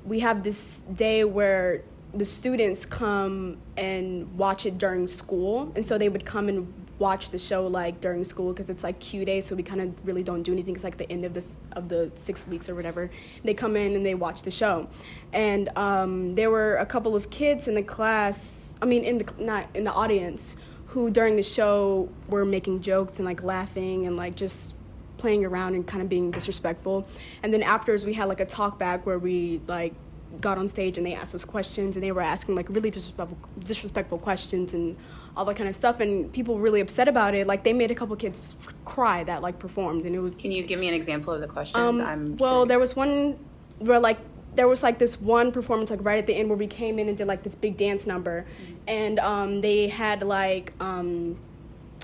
Speaker 4: we have this day where the students come and watch it during school, and so they would come and watch the show like during school because it's like Q day, so we kind of really don't do anything. It's like the end of this of the six weeks or whatever. They come in and they watch the show, and um, there were a couple of kids in the class. I mean, in the not in the audience who during the show were making jokes and like laughing and like just playing around and kind of being disrespectful. And then afterwards, we had like a talk back where we like got on stage and they asked us questions and they were asking like really disrespectful, disrespectful questions and all that kind of stuff. And people were really upset about it. Like they made a couple kids cry that like performed, and it was.
Speaker 1: Can you give me an example of the questions?
Speaker 4: Um,
Speaker 1: I'm
Speaker 4: well,
Speaker 1: curious.
Speaker 4: there was one where like there was like this one performance like right at the end where we came in and did like this big dance number, and um, they had like um,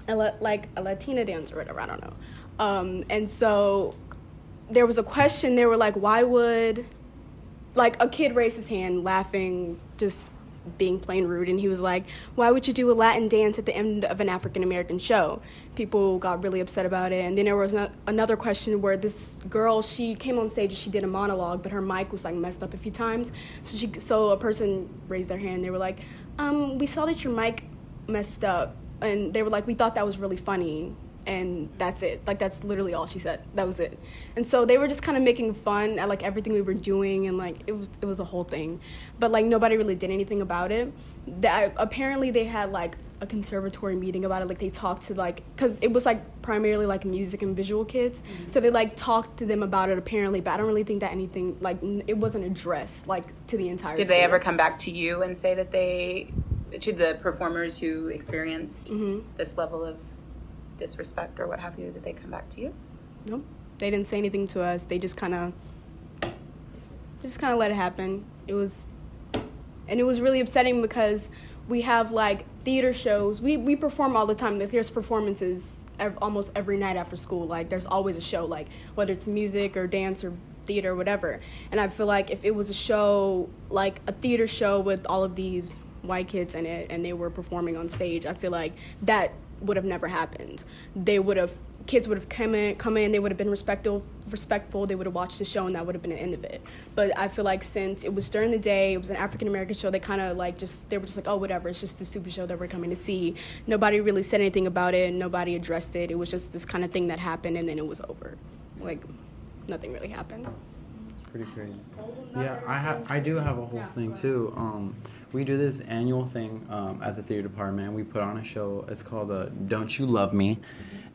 Speaker 4: a, la- like a Latina dancer or whatever I don't know, um, and so there was a question. They were like, why would like a kid raised his hand laughing just being plain rude and he was like why would you do a latin dance at the end of an african american show? People got really upset about it and then there was another question where this girl she came on stage and she did a monologue but her mic was like messed up a few times. So she so a person raised their hand they were like um we saw that your mic messed up and they were like we thought that was really funny and that's it. Like that's literally all she said. That was it. And so they were just kind of making fun at like everything we were doing and like it was it was a whole thing. But like nobody really did anything about it. That apparently they had like a conservatory meeting about it. Like they talked to like because it was like primarily like music and visual kids. So they like talked to them about it apparently but i don't really think that anything like n- it wasn't addressed like to the entire
Speaker 1: Did they ever come back to you and say that they, to the performers who experienced
Speaker 4: Mm-hmm.
Speaker 1: this level of disrespect or what have you, did they come back to you?
Speaker 4: Nope. They didn't say anything to us. They just kind of, just kind of let it happen. It was, and it was really upsetting because we have like theater shows. We we perform all the time. There's performances ev- almost every night after school. Like there's always a show. Like whether it's music or dance or theater or whatever. And I feel like if it was a show like a theater show with all of these white kids in it and they were performing on stage, I feel like that would have never happened. They would have kids would have come in, come in. They would have been respectful. Respectful. They would have watched the show, and that would have been the end of it. But I feel like since it was during the day, it was an African American show. They kind of like just they were just like, oh, whatever. It's just a stupid show that we're coming to see. Nobody really said anything about it. Nobody addressed it. It was just this kind of thing that happened, and then it was over. Like nothing really happened.
Speaker 9: Pretty crazy. Yeah, I have. I do have a whole thing too. Um, we do this annual thing um, at the theater department. We put on a show. It's called uh, "Don't You Love Me,"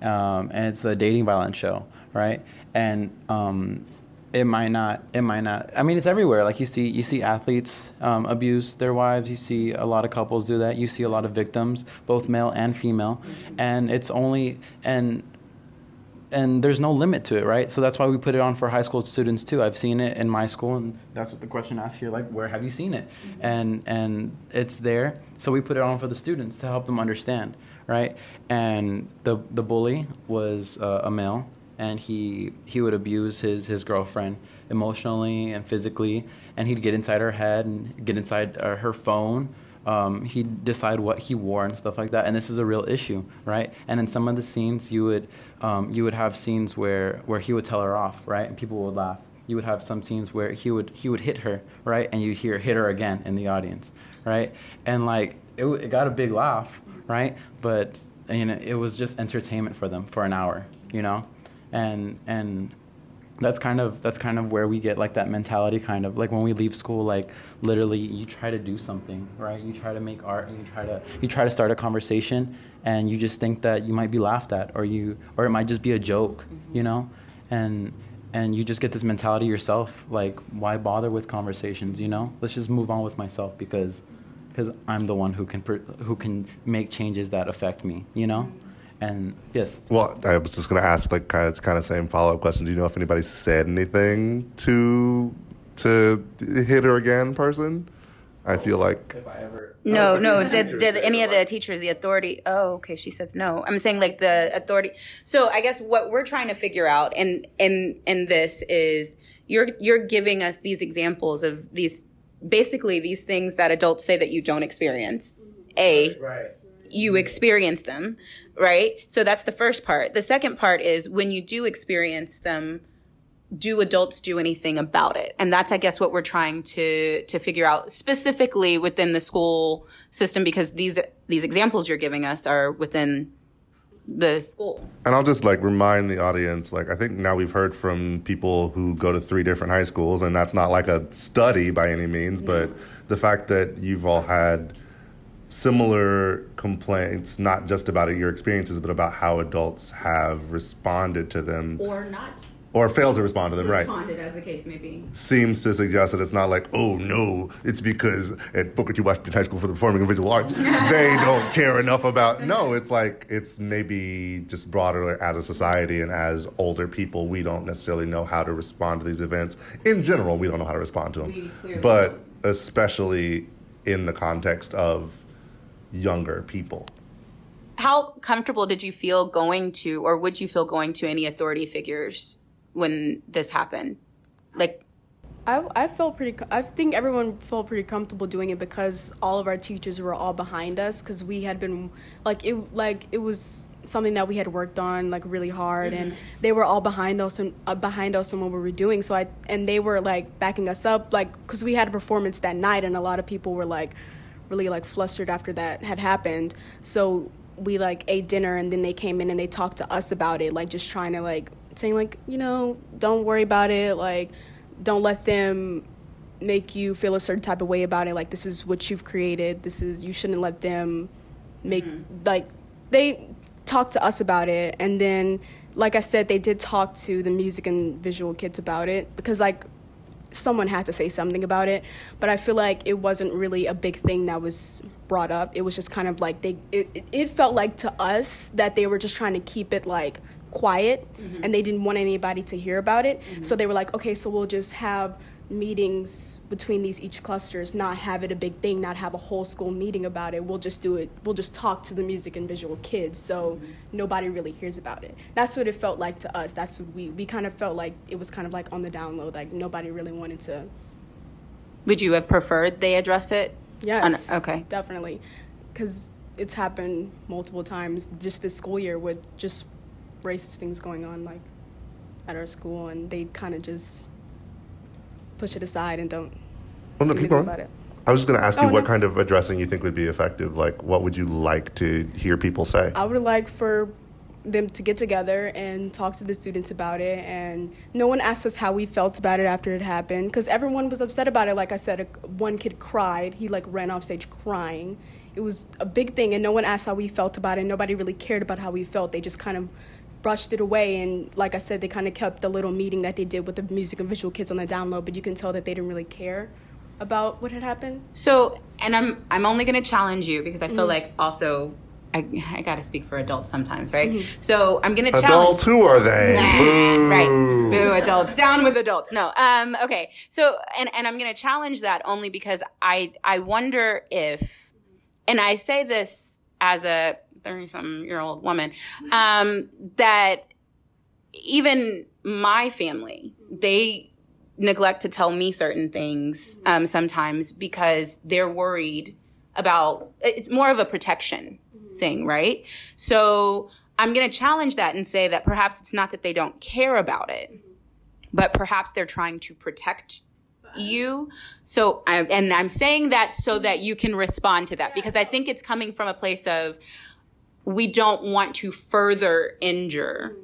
Speaker 9: um, and it's a dating violence show, right? And um, it might not it might not i mean it's everywhere like you see you see athletes um, abuse their wives you see a lot of couples do that you see a lot of victims both male and female and it's only and and there's no limit to it right? So that's why we put it on for high school students too. I've seen it in my school and that's what the question asks here like where have you seen it? And and it's there. So we put it on for the students to help them understand right? And the the bully was uh, a male and he he would abuse his his girlfriend emotionally and physically and he'd get inside her head and get inside uh, her phone um, he'd decide what he wore and stuff like that and this is a real issue right? And in some of the scenes you would um, you would have scenes where where he would tell her off right? And people would laugh. You would have some scenes where he would he would hit her right? And you hear hit her again in the audience right? And like it, it got a big laugh right? But you know it was just entertainment for them for an hour you know? And and that's kind of that's kind of where we get like that mentality kind of like when we leave school like literally you try to do something right? You try to make art and you try to you try to start a conversation and you just think that you might be laughed at or you or it might just be a joke mm-hmm. you know? And and you just get this mentality yourself like why bother with conversations you know? Let's just move on with myself because because i'm the one who can who can make changes that affect me you know? Mm-hmm and yes.
Speaker 2: Well, I was just going to ask, like, kind of, kind of same follow up question. Do you know if anybody said anything to to hit her again, person? I feel like.
Speaker 1: If I ever. No, oh, no. Did did any of the teachers, the authority? Oh, okay. She says no. I'm saying like the authority. So I guess what we're trying to figure out in in in this is you're you're giving us these examples of these basically these things that adults say that you don't experience. A. Right you experience them, right? So that's the first part. The second part is when you do experience them, do adults do anything about it? And that's, I guess, what we're trying to, to figure out specifically within the school system because these, these examples you're giving us are within the school.
Speaker 2: And I'll just like remind the audience like I think now we've heard from people who go to three different high schools and that's not like a study by any means, but the fact that you've all had similar complaints, not just about your experiences, but about how adults have responded to them.
Speaker 1: Or not.
Speaker 2: Or failed to respond to them,
Speaker 1: responded, right? as the case may be.
Speaker 2: Seems to suggest that it's not like, oh no, it's because at Booker T. Washington High School for the Performing and Visual Arts, they don't care enough about. No, it's like, it's maybe just broader as a society and as older people, we don't necessarily know how to respond to these events. In general, we don't know how to respond to them. But especially in the context of younger people.
Speaker 1: How comfortable did you feel going to, or would you feel going to any authority figures when this happened? Like,
Speaker 4: I, I felt pretty. I think everyone felt pretty comfortable doing it because all of our teachers were all behind us because we had been like it like it was something that we had worked on like really hard mm-hmm. and they were all behind us and uh, behind us and what we were doing so i and they were like backing us up like because we had a performance that night and a lot of people were like really like flustered after that had happened. So we like ate dinner and then they came in and they talked to us about it, like just trying to like saying like, you know, don't worry about it, like don't let them make you feel a certain type of way about it. Like this is what you've created. This is you shouldn't let them make mm-hmm. like they talked to us about it and then like I said, they did talk to the music and visual kids about it because like someone had to say something about it but i feel like it wasn't really a big thing that was brought up it was just kind of like they it, it felt like to us that they were just trying to keep it like quiet mm-hmm. and they didn't want anybody to hear about it mm-hmm. so they were like okay so we'll just have meetings between these each clusters not have it a big thing not have a whole school meeting about it. We'll just do it we'll just talk to the music and visual kids so mm-hmm. nobody really hears about it. That's what it felt like to us. That's what we we kind of felt like it was kind of like on the download like nobody really wanted to
Speaker 1: would you have preferred they address it?
Speaker 4: Yes
Speaker 1: On, okay.
Speaker 4: definitely. Because it's happened multiple times just this school year with just racist things going on like at our school and they kind of just push it aside and don't well, no, keep it.
Speaker 2: I was just going to ask oh, you oh, what no. kind of addressing you think would be effective. Like, what would you like to hear people say?
Speaker 4: I would like for them to get together and talk to the students about it. And no one asked us how we felt about it after it happened because everyone was upset about it. Like I said, a, one kid cried. He like ran off stage crying. It was a big thing, and no one asked how we felt about it. Nobody really cared about how we felt. They just kind of brushed it away and like i said they kind of kept the little meeting that they did with the music and visual kids on the download but you can tell that they didn't really care about what had happened
Speaker 1: So, and I'm I'm only going to challenge you because I feel
Speaker 4: Mm-hmm.
Speaker 1: like also I, I got to speak for adults sometimes, right? So I'm going to challenge.
Speaker 2: Adults, who are they? Boo.
Speaker 1: Right. Boo adults. Down with adults. No. Um, okay. So and, and I'm gonna challenge that only because I I wonder if and I say this as a thirty something year old woman, um, that even my family, they neglect to tell me certain things um, sometimes because they're worried about it's more of a protection thing, right? So I'm going to challenge that and say that perhaps it's not that they don't care about it, but perhaps they're trying to protect you. So, I, and I'm saying that so that you can respond to that because I think it's coming from a place of we don't want to further injure.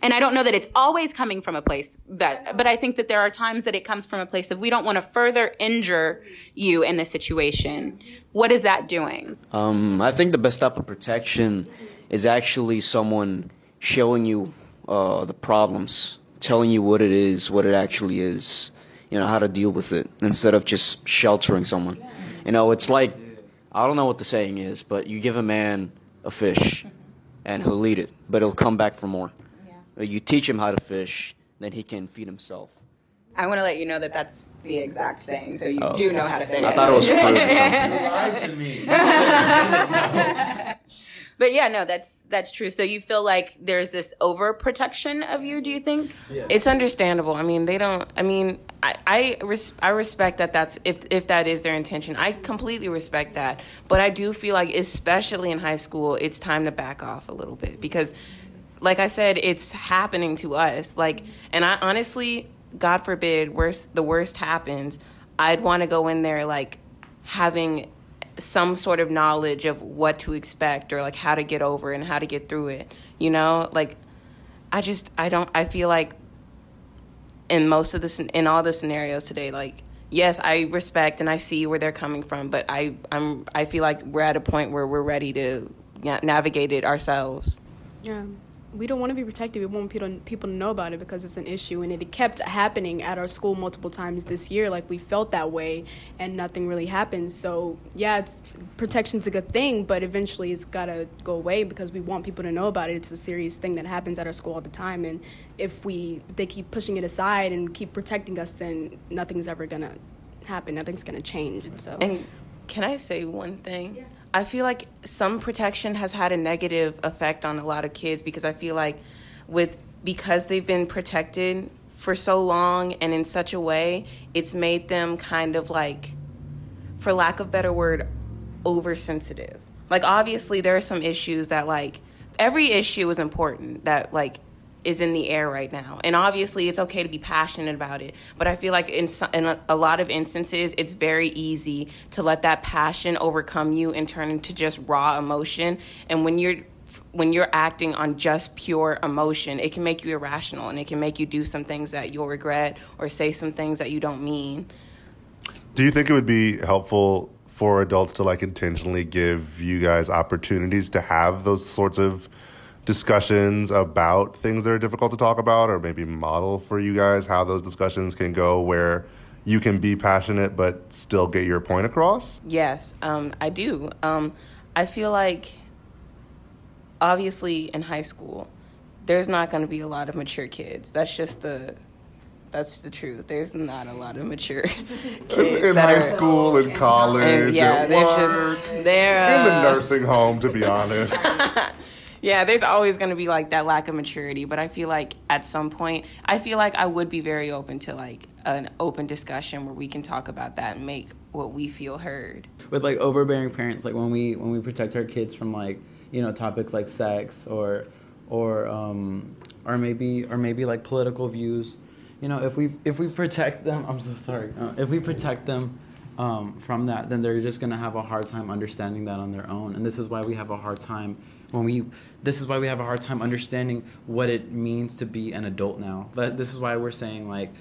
Speaker 1: And I don't know that it's always coming from a place that, but I think that there are times that it comes from a place of we don't want to further injure you in this situation. What is that doing?
Speaker 7: Um, I think the best type of protection is actually someone showing you uh, the problems, telling you what it is, what it actually is, you know, how to deal with it, instead of just sheltering someone. You know, it's like, I don't know what the saying is, but you give a man a fish and he'll eat it, but he'll come back for more. You teach him how to fish, then he can feed himself.
Speaker 1: I want to let you know that that's the exact saying, so you
Speaker 7: Oh.
Speaker 1: do know how to say
Speaker 7: I
Speaker 1: it.
Speaker 7: thought it was fruit or something.
Speaker 9: lied to me.
Speaker 1: But yeah, no, that's that's true. So you feel like there's this overprotection of you? Do you think? Yeah.
Speaker 6: It's understandable. I mean, they don't. I mean, I I, res- I respect that. That's if if that is their intention. I completely respect that. But I do feel like, especially in high school, it's time to back off a little bit because, like I said, it's happening to us. Like, and I honestly, God forbid, worst the worst happens. I'd want to go in there like having some sort of knowledge of what to expect or like how to get over and how to get through it. You know, like I just I don't I feel like in most of scen- in all the scenarios today like yes I respect and I see where they're coming from but I I'm I feel like we're at a point where we're ready to navigate it ourselves.
Speaker 4: Yeah. We don't want to be protected. We want people people to know about it because it's an issue, and it kept happening at our school multiple times this year. Like we felt that way, and nothing really happened. So yeah, it's protection's a good thing, but eventually it's gotta go away because we want people to know about it. It's a serious thing that happens at our school all the time, and if we if they keep pushing it aside and keep protecting us, then nothing's ever gonna happen. Nothing's gonna change. And so
Speaker 6: And can I say one thing? I feel like some protection has had a negative effect on a lot of kids because I feel like with because they've been protected for so long and in such a way, it's made them kind of like for lack of better word, oversensitive. Like obviously there are some issues that like every issue is important that like is in the air right now. And obviously it's okay to be passionate about it, but I feel like in in a, a lot of instances it's very easy to let that passion overcome you and turn into just raw emotion. And when you're when you're acting on just pure emotion, it can make you irrational and it can make you do some things that you'll regret or say some things that you don't mean.
Speaker 2: Do you think it would be helpful for adults to like intentionally give you guys opportunities to have those sorts of discussions about things that are difficult to talk about or maybe model for you guys how those discussions can go where you can be passionate but still get your point across?
Speaker 6: Yes, um, I do. Um, I feel like obviously in high school, there's not going to be a lot of mature kids. That's just the that's the truth. There's not a lot of mature kids
Speaker 2: In, high
Speaker 6: are-
Speaker 2: school, and college,
Speaker 6: and yeah, they're
Speaker 2: work,
Speaker 6: just they're
Speaker 2: in the
Speaker 6: uh,
Speaker 2: nursing home, to be honest.
Speaker 6: yeah, there's always going to be like that lack of maturity, but I feel like at some point, I feel like I would be very open to like an open discussion where we can talk about that and make what we feel heard.
Speaker 9: with like overbearing parents like when we when we protect our kids from like you know topics like sex or or um or maybe or maybe like political views you know if we if we protect them i'm so sorry uh, if we protect them um, from that then they're just to have a hard time understanding that on their own and this is why we have a hard time when we this is why we have a hard time understanding what it means to be an adult now. That- this is why we're saying like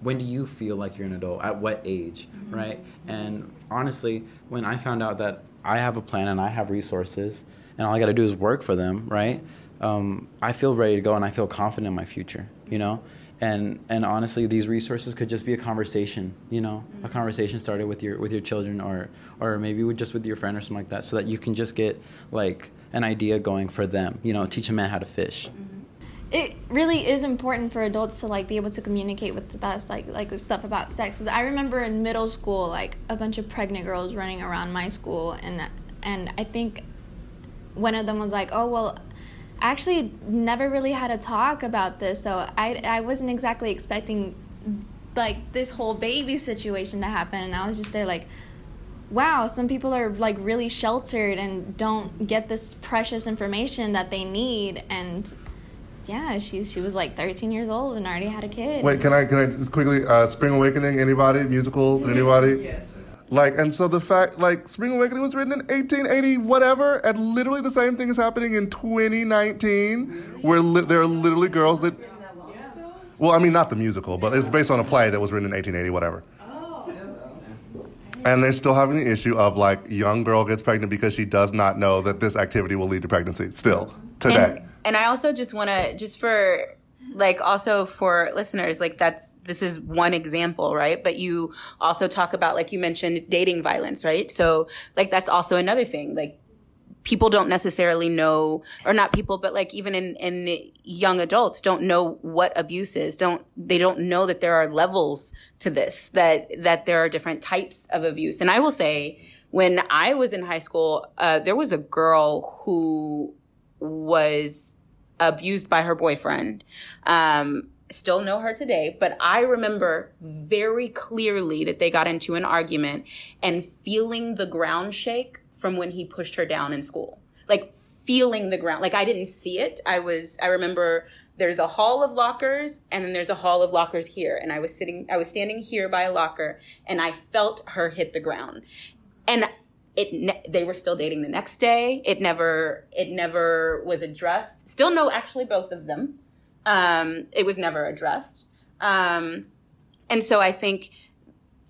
Speaker 9: when do you feel like you're an adult? At what age? Right? And honestly when i found out that i have a plan and i have resources and all i got to do is work for them right? Um, I feel ready to go and I feel confident in my future. You know, and and honestly, these resources could just be a conversation. You know, a conversation started with your with your children or or maybe with just with your friend or something like that, so that you can just get like an idea going for them. You know, teach a man how to fish. Mm-hmm.
Speaker 8: it really is important for adults to like be able to communicate with us like like the stuff about sex. Cause I remember in middle school, like a bunch of pregnant girls running around my school, and and I think one of them was like, "Oh well, I actually never really had a talk about this, so I I wasn't exactly expecting like this whole baby situation to happen." And I was just there like. Wow, some people are like really sheltered and don't get this precious information that they need and yeah, she she was like 13 years old and already had a kid.
Speaker 2: Wait, can I can I just quickly uh, Spring Awakening? Anybody musical? Anybody? Yes. Like, and so the fact, like, Spring Awakening was written in 1880, whatever, and literally the same thing is happening in 2019, where li- there are literally girls that. Well, I mean, not the musical, but it's based on a play that was written in 1880, whatever. And they're still having the issue of like young girl gets pregnant because she does not know that this activity will lead to pregnancy. Still today.
Speaker 1: And, and I also just want to just for like also for listeners like that's this is one example right but you also talk about like you mentioned dating violence right so like that's also another thing like people don't necessarily know or not people but like even in in young adults don't know what abuse is don't they don't know that there are levels to this that that there are different types of abuse. And i will say when i was in high school uh, there was a girl who was abused by her boyfriend. Um still know her today, but I remember very clearly that they got into an argument and feeling the ground shake from when he pushed her down in school. Like feeling the ground. Like I didn't see it. I was, I remember there's a hall of lockers and then there's a hall of lockers here. And I was sitting, I was standing here by a locker and I felt her hit the ground. And it, they were still dating the next day. It never, it never was addressed. Still no, actually both of them. Um, it was never addressed. Um, and so I think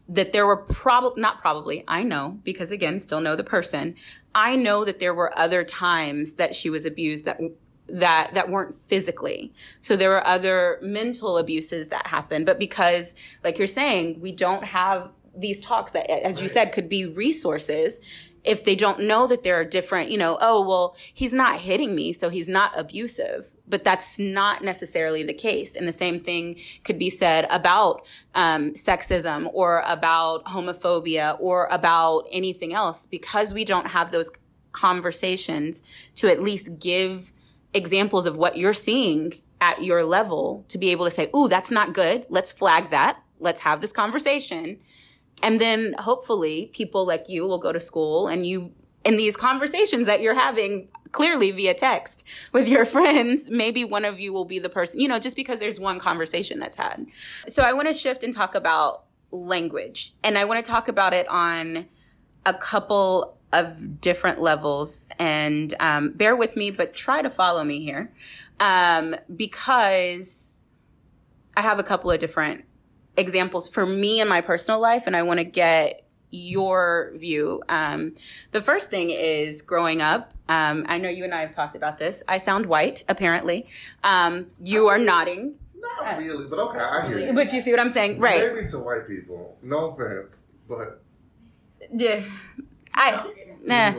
Speaker 1: that there were probably, not probably, I know, because again, still know the person. I know that there were other times that she was abused that, that, that weren't physically. So there were other mental abuses that happened, but because, like you're saying, we don't have these talks that, as you said, could be resources if they don't know that there are different, you know, oh, well, he's not hitting me, so he's not abusive. But that's not necessarily the case. And the same thing could be said about um, sexism or about homophobia or about anything else because we don't have those conversations to at least give examples of what you're seeing at your level to be able to say, ooh, that's not good. Let's flag that. Let's have this conversation. And then hopefully people like you will go to school and you, in these conversations that you're having clearly via text with your friends, maybe one of you will be the person, you know, just because there's one conversation that's had. So I want to shift and talk about language. And I want to talk about it on a couple of different levels. And um, bear with me, but try to follow me here um, because I have a couple of different examples for me in my personal life, and I want to get your view. Um, the first thing is growing up. Um, I know you and I have talked about this. I sound white, apparently. Um, you are nodding.
Speaker 2: Not really, but okay, I hear you.
Speaker 1: But you see what I'm saying, right?
Speaker 2: Maybe to white people. No offense, but
Speaker 1: Yeah. I nah.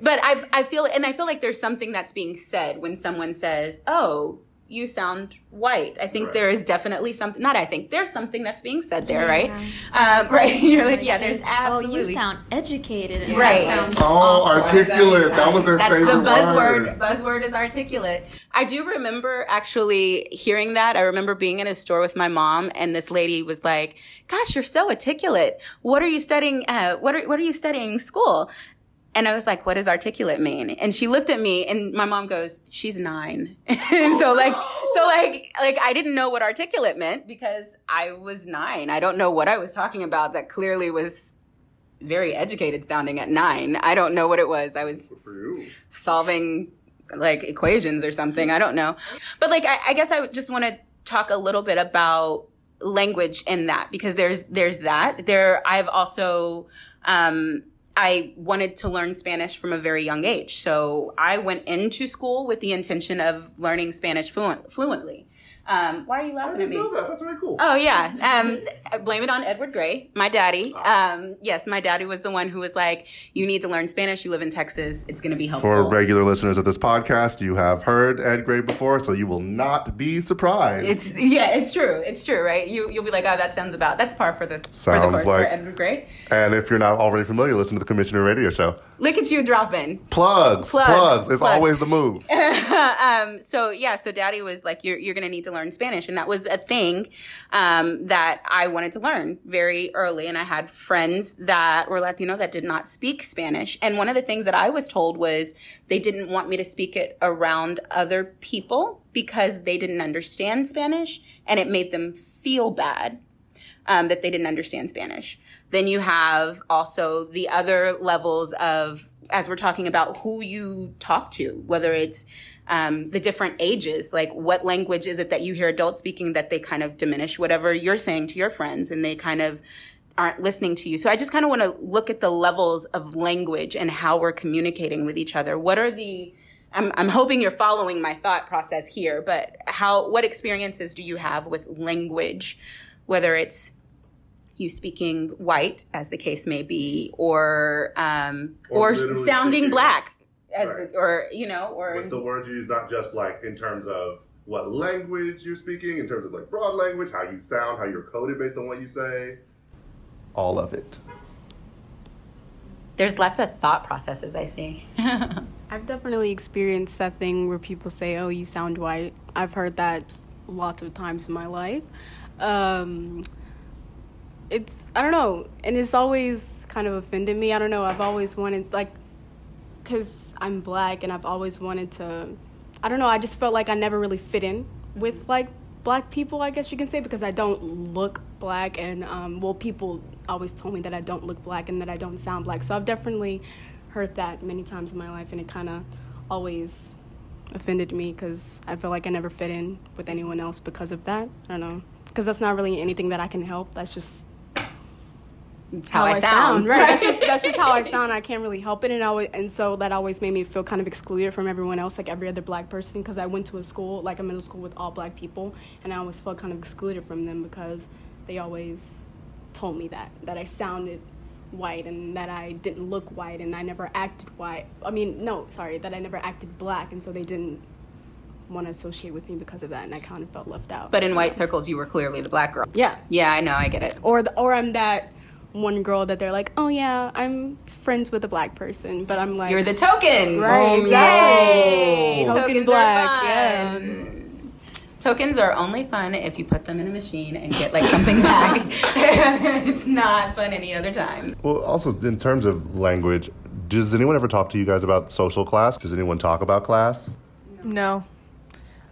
Speaker 1: But I I feel and I feel like there's something that's being said when someone says, "Oh, you sound white." I think
Speaker 2: Right.
Speaker 1: there is definitely something. Not I think there's something that's being said there, right? Um, right. You're like, yeah. There's absolutely.
Speaker 8: Oh,
Speaker 1: absolutely.
Speaker 8: you sound educated. And
Speaker 1: Right.
Speaker 8: That sounds
Speaker 2: Oh,
Speaker 8: awful.
Speaker 2: articulate. That was their
Speaker 1: That's the
Speaker 2: favorite
Speaker 1: buzzword.
Speaker 2: word.
Speaker 1: Buzzword is articulate. I do remember actually hearing that. I remember being in a store with my mom, and this lady was like, "Gosh, you're so articulate. What are you studying? Uh, what are What are you studying school?" And I was like, what does articulate mean? And she looked at me and my mom goes, she's nine. and so like, so like, like I didn't know what articulate meant because I was nine. I don't know what I was talking about that clearly was very educated sounding at nine. I don't know what it was. I was solving like equations or something. I don't know. But like, I, I guess I just want to talk a little bit about language in that because there's, there's that. There, I've also, um, I wanted to learn Spanish from a very young age. So I went into school with the intention of learning Spanish fluent, fluently. Um, why are you laughing at me?
Speaker 2: that. That's very cool.
Speaker 1: Oh yeah. Um, blame it on Edward Gray, my daddy. Um, yes, my daddy was the one who was like, "You need to learn Spanish. You live in Texas. It's going to be helpful."
Speaker 2: For regular listeners of this podcast, you have heard Ed Gray before, so you will not be surprised.
Speaker 1: It's yeah, it's true. It's true, right? You you'll be like, "Oh, that sounds about that's par for the for the
Speaker 2: Sounds
Speaker 1: course
Speaker 2: like-
Speaker 1: for Edward Gray."
Speaker 2: and if you're not already familiar, listen to the Commissioner Radio Show.
Speaker 1: Look at you dropping.
Speaker 2: Plugs,
Speaker 1: Plugs,
Speaker 2: plugs. It's
Speaker 1: plugs.
Speaker 2: always the move.
Speaker 1: um, so yeah, so daddy was like, you're, you're going to need to learn Spanish. And that was a thing, um, that I wanted to learn very early. And I had friends that were Latino that did not speak Spanish. And one of the things that I was told was they didn't want me to speak it around other people because they didn't understand Spanish and it made them feel bad um, that they didn't understand Spanish. Then you have also the other levels of, as we're talking about who you talk to, whether it's um, the different ages, like what language is it that you hear adults speaking that they kind of diminish whatever you're saying to your friends and they kind of aren't listening to you. So I just kind of want to look at the levels of language and how we're communicating with each other. What are the I'm, I'm hoping you're following my thought process here, but how, what experiences do you have with language, whether it's you speaking white, as the case may be, or um,
Speaker 2: Or
Speaker 1: or, sounding black, as
Speaker 2: Right.
Speaker 1: or you know, or
Speaker 2: With the words you use, not just like in terms of what language you're speaking, in terms of like broad language, how you sound, how you're coded based on what you say. All of it.
Speaker 1: there's lots of thought processes I see.
Speaker 4: I've definitely experienced that thing where people say, "Oh, you sound white." I've heard that lots of times in my life. Um, it's I don't know, and it's always kind of offended me. I don't know. I've always wanted like, cause I'm black, and I've always wanted to. I don't know. I just felt like I never really fit in with like black people. I guess you can say because I don't look black, and um, well, people always told me that I don't look black and that I don't sound black. So I've definitely heard that many times in my life, and it kind of always offended me because I feel like I never fit in with anyone else because of that. I don't know. Because that's not really anything that I can help. That's just
Speaker 1: It's how, I, sound.
Speaker 4: Right. That's just that's just how I sound. I can't really help it, and always, and so that always made me feel kind of excluded from everyone else, like every other black person. Because I went to a school, like a middle school, with all black people, and I always felt kind of excluded from them because they always told me that that I sounded white and that I didn't look white and I never acted white. I mean, no, sorry, that I never acted black, and so they didn't want to associate with me because of that, and I kind of felt left out.
Speaker 1: But in white circles, you were clearly the black girl.
Speaker 4: yeah,
Speaker 1: Yeah, I know. I get it.
Speaker 4: or the, or I'm that one girl that they're like, oh yeah, I'm friends with a black person, but I'm like,
Speaker 1: You're the token.
Speaker 4: right,
Speaker 2: Oh,
Speaker 4: exactly,
Speaker 2: no.
Speaker 4: token
Speaker 1: Tokens
Speaker 4: black,
Speaker 1: fun.
Speaker 4: yes.
Speaker 1: Tokens are only fun if you put them in a machine and get like something back. it's not fun any other time.
Speaker 2: Well, also in terms of language, does anyone ever talk to you guys about social class? Does anyone talk about class?
Speaker 5: No.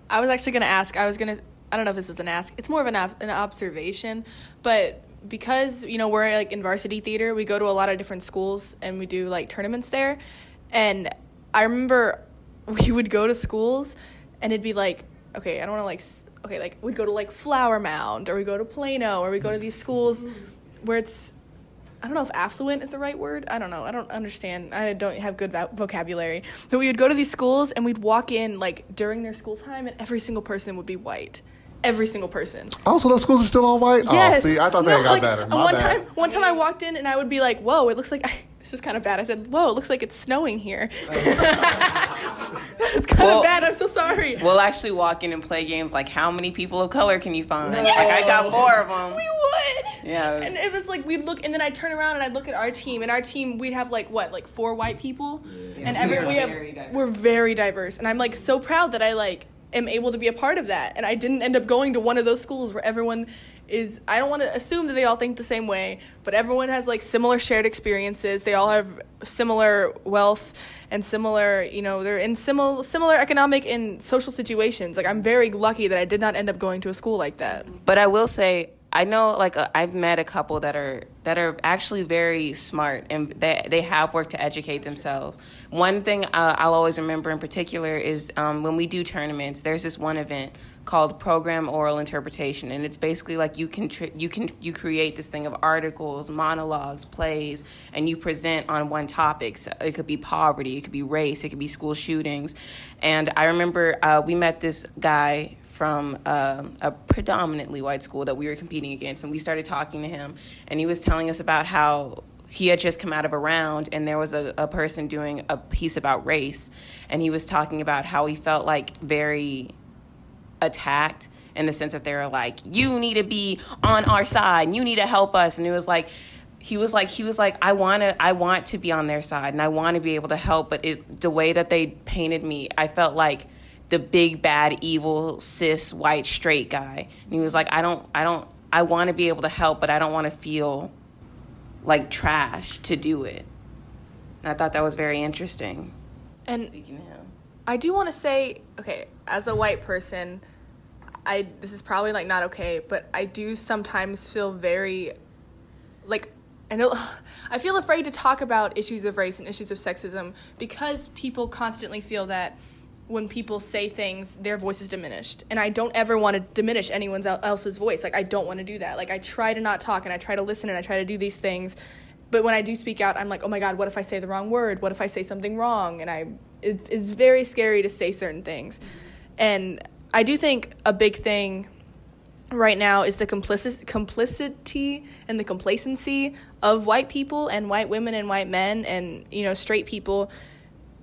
Speaker 5: I was actually going to ask. I was going to I don't know if this was an ask. It's more of an ob- an observation, but because, you know, we're like in varsity theater, we go to a lot of different schools and we do like tournaments there. And I remember we would go to schools and it'd be like, okay, I don't want to like okay, like we'd go to like Flower Mound or we go to Plano or we go to these schools where it's I don't know if affluent is the right word. I don't know. I don't understand. I don't have good vo- vocabulary. But we would go to these schools and we'd walk in like during their school time, and every single person would be white. Every single person.
Speaker 2: Oh, so those schools are still all white?
Speaker 5: Oh, yes.
Speaker 2: Oh, see, I thought they
Speaker 5: No,
Speaker 2: got
Speaker 5: like,
Speaker 2: better.
Speaker 5: and
Speaker 2: My
Speaker 5: one
Speaker 2: bad.
Speaker 5: time, one time I walked in and I would be like, "Whoa, it looks like." this is kind of bad. I said, "Whoa, it looks like it's snowing here." it's kind
Speaker 6: Well-
Speaker 5: of bad. I'm so sorry.
Speaker 6: We'll actually walk in and play games like how many people of color can you find? Like I got four of them.
Speaker 5: We would.
Speaker 6: Yeah.
Speaker 5: And it was like we'd look, and then I'd turn around and I'd look at our team, and our team we'd have like what, like four white people, and every
Speaker 6: We're
Speaker 5: we have
Speaker 6: very
Speaker 5: we're very diverse, and I'm like so proud that I like am able to be a part of that, and I didn't end up going to one of those schools where everyone is. I don't want to assume that they all think the same way, but everyone has like similar shared experiences. They all have similar wealth and similar, you know, they're in similar similar economic and social situations. Like I'm very lucky that I did not end up going to a school like that.
Speaker 6: But I will say, I know like uh, I've met a couple that are that are actually very smart and they they have worked to educate themselves. One thing uh, I'll always remember in particular is um, when we do tournaments. There's this one event called program oral interpretation and it's basically like you can you can you create this thing of articles monologues plays and you present on one topic so it could be poverty it could be race it could be school shootings and i remember uh, we met this guy from uh, a predominantly white school that we were competing against and we started talking to him and he was telling us about how he had just come out of a round and there was a, a person doing a piece about race and he was talking about how he felt like very attacked in the sense that they were like, you need to be on our side and you need to help us. And it was like, he was like, he was like, I want to, I want to be on their side and I want to be able to help. But it, the way that they painted me, I felt like the big, bad, evil, cis, white, straight guy. And he was like, I don't, I don't, I want to be able to help, but I don't want to feel like trash to do it. And I thought that was very interesting.
Speaker 5: And
Speaker 6: Speaking to him.
Speaker 5: I do want to say, okay, as a white person, I this is probably like not okay, but I do sometimes feel very like I know I feel afraid to talk about issues of race and issues of sexism because people constantly feel that when people say things, their voice is diminished. And I don't ever want to diminish anyone else's voice. Like I don't want to do that. Like I try to not talk and I try to listen and I try to do these things. But when I do speak out, I'm like, "Oh my god, what if I say the wrong word? What if I say something wrong?" And I it, it's very scary to say certain things. And I do think a big thing right now is the complicit complicity and the complacency of white people and white women and white men and you know straight people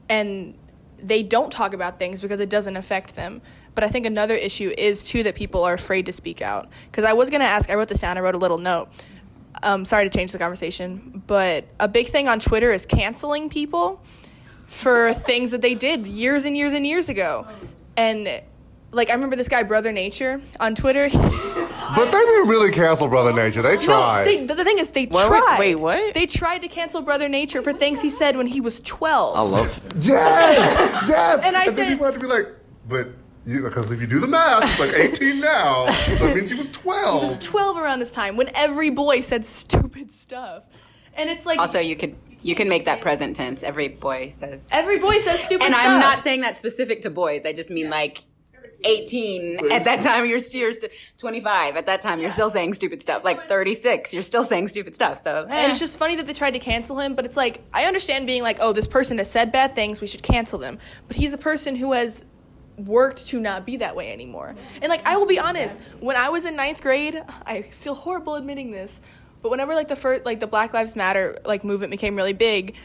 Speaker 5: and they don't talk about things because it doesn't affect them. But i think another issue is too that people are afraid to speak out. Because i was going to ask i wrote this down i wrote a little note. Um, sorry to change the conversation but a big thing on twitter is canceling people for things that they did years and years and years ago. And like I remember this guy Brother Nature on Twitter.
Speaker 2: But they didn't really cancel Brother Nature. They tried.
Speaker 5: No, they, the thing is, they
Speaker 6: What-
Speaker 5: tried.
Speaker 6: wait, what?
Speaker 5: They tried to cancel Brother Nature for things he said when he was twelve.
Speaker 7: I love it.
Speaker 2: yes, yes.
Speaker 5: And I
Speaker 2: then
Speaker 5: said-
Speaker 2: people had to be like, but you because if you do the math, it's like 18 now. So that means he was 12.
Speaker 5: He was twelve around this time when every boy said stupid stuff, and it's like
Speaker 1: Also, you could you can make that present tense. Every boy says.
Speaker 5: every boy says stupid
Speaker 1: and
Speaker 5: stuff.
Speaker 1: And I'm not saying that specific to boys. I just mean like 18 at that time you're still you're st- 25 at that time you're still saying stupid stuff like 36 you're still saying stupid stuff so eh.
Speaker 5: And it's just funny that they tried to cancel him, but it's like I understand being like, oh, this person has said bad things, we should cancel them. But he's a person who has worked to not be that way anymore. And like I will be honest, when I was in ninth grade, I feel horrible admitting this, but whenever like the first like the Black Lives Matter like movement became really big,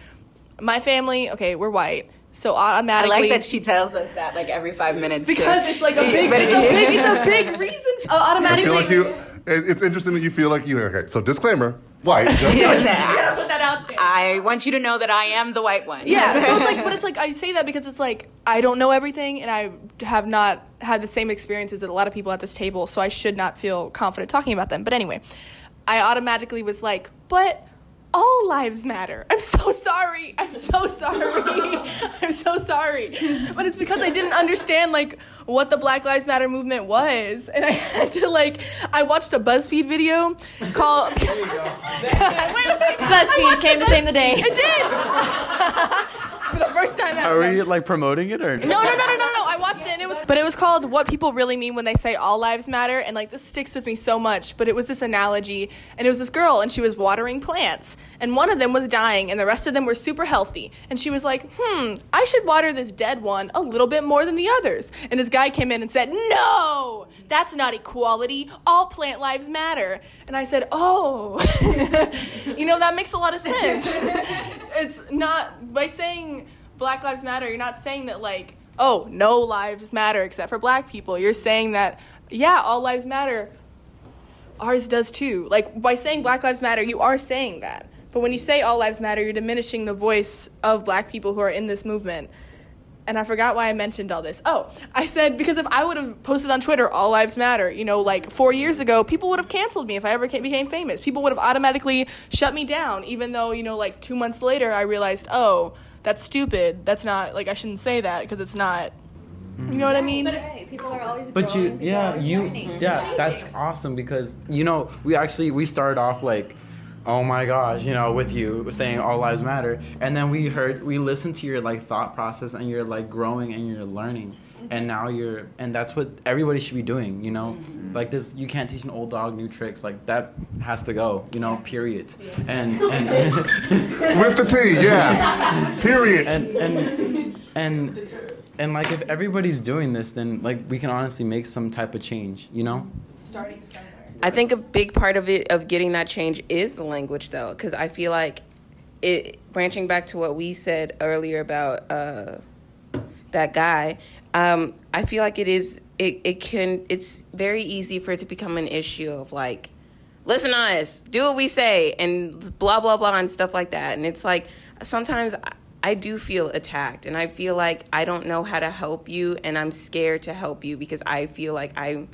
Speaker 5: my family, okay, we're white, so automatically, I
Speaker 1: like that she tells us that like every five minutes too.
Speaker 5: because it's like a big, it's a big, it's a big reason. Uh,
Speaker 2: I feel like you. It's interesting that you feel like you. Okay, so disclaimer: white. Just
Speaker 1: Yeah,
Speaker 2: like-
Speaker 1: that.
Speaker 5: put that out there.
Speaker 1: I want you to know that I am the white one.
Speaker 5: Yeah, so it's like, but it's like I say that because it's like I don't know everything, and I have not had the same experiences that a lot of people at this table, so I should not feel confident talking about them. But anyway, I automatically was like, but all lives matter. I'm so sorry. I'm so sorry. I'm so sorry. But it's because I didn't understand like what the Black Lives Matter movement was, and I had to like I watched a BuzzFeed video called. Wait, wait, wait.
Speaker 8: BuzzFeed
Speaker 5: watched
Speaker 8: came
Speaker 5: a
Speaker 8: to save the day.
Speaker 5: It did. For the first time ever.
Speaker 9: Are we like promoting it or?
Speaker 5: No, no, no, no, no, no. I watched it and it was, but it was called "What People Really Mean When They Say All Lives Matter," and like this sticks with me so much. But it was this analogy, and it was this girl, and she was watering plants, and one of them was dying, and the rest of them were super healthy, and she was like, "Hmm, I should water this dead one a little bit more than the others." And this guy came in and said, "No, that's not equality. All plant lives matter." And I said, "Oh, you know that makes a lot of sense." it's not by saying Black Lives Matter, you're not saying that like, oh, no lives matter except for black people. You're saying that yeah, all lives matter. Ours does too. Like by saying Black Lives Matter, you are saying that. But when you say all lives matter, you're diminishing the voice of black people who are in this movement. And I forgot why I mentioned all this. Oh, I said because if I would have posted on Twitter, all lives matter, you know, like four years ago, people would have canceled me if I ever became famous. People would have automatically shut me down, even though, you know, like two months later, I realized, oh, that's stupid. That's not, like, I shouldn't say that because it's not You know what I mean?
Speaker 8: but people are always
Speaker 9: But you, yeah, you, yeah, that's awesome because you know we actually we started off like, oh my gosh, you know, with you saying all lives matter, and then we heard we listened to your like thought process and you're like growing and you're learning, and now you're and that's what everybody should be doing, you know, like this you can't teach an old dog new tricks like that has to go, you know, period, and and.
Speaker 2: With the T, yes. Period.
Speaker 9: and and and and like if everybody's doing this then like we can honestly make some type of change you know
Speaker 5: Starting somewhere.
Speaker 6: I think a big part of it of getting that change is the language though because I feel like it branching back to what we said earlier about uh, that guy um, I feel like it is it, it can it's very easy for it to become an issue of like listen to us do what we say and blah blah blah and stuff like that and it's like sometimes I, do feel attacked and I feel like I don't know how to help you and I'm scared to help you because I feel like I'm.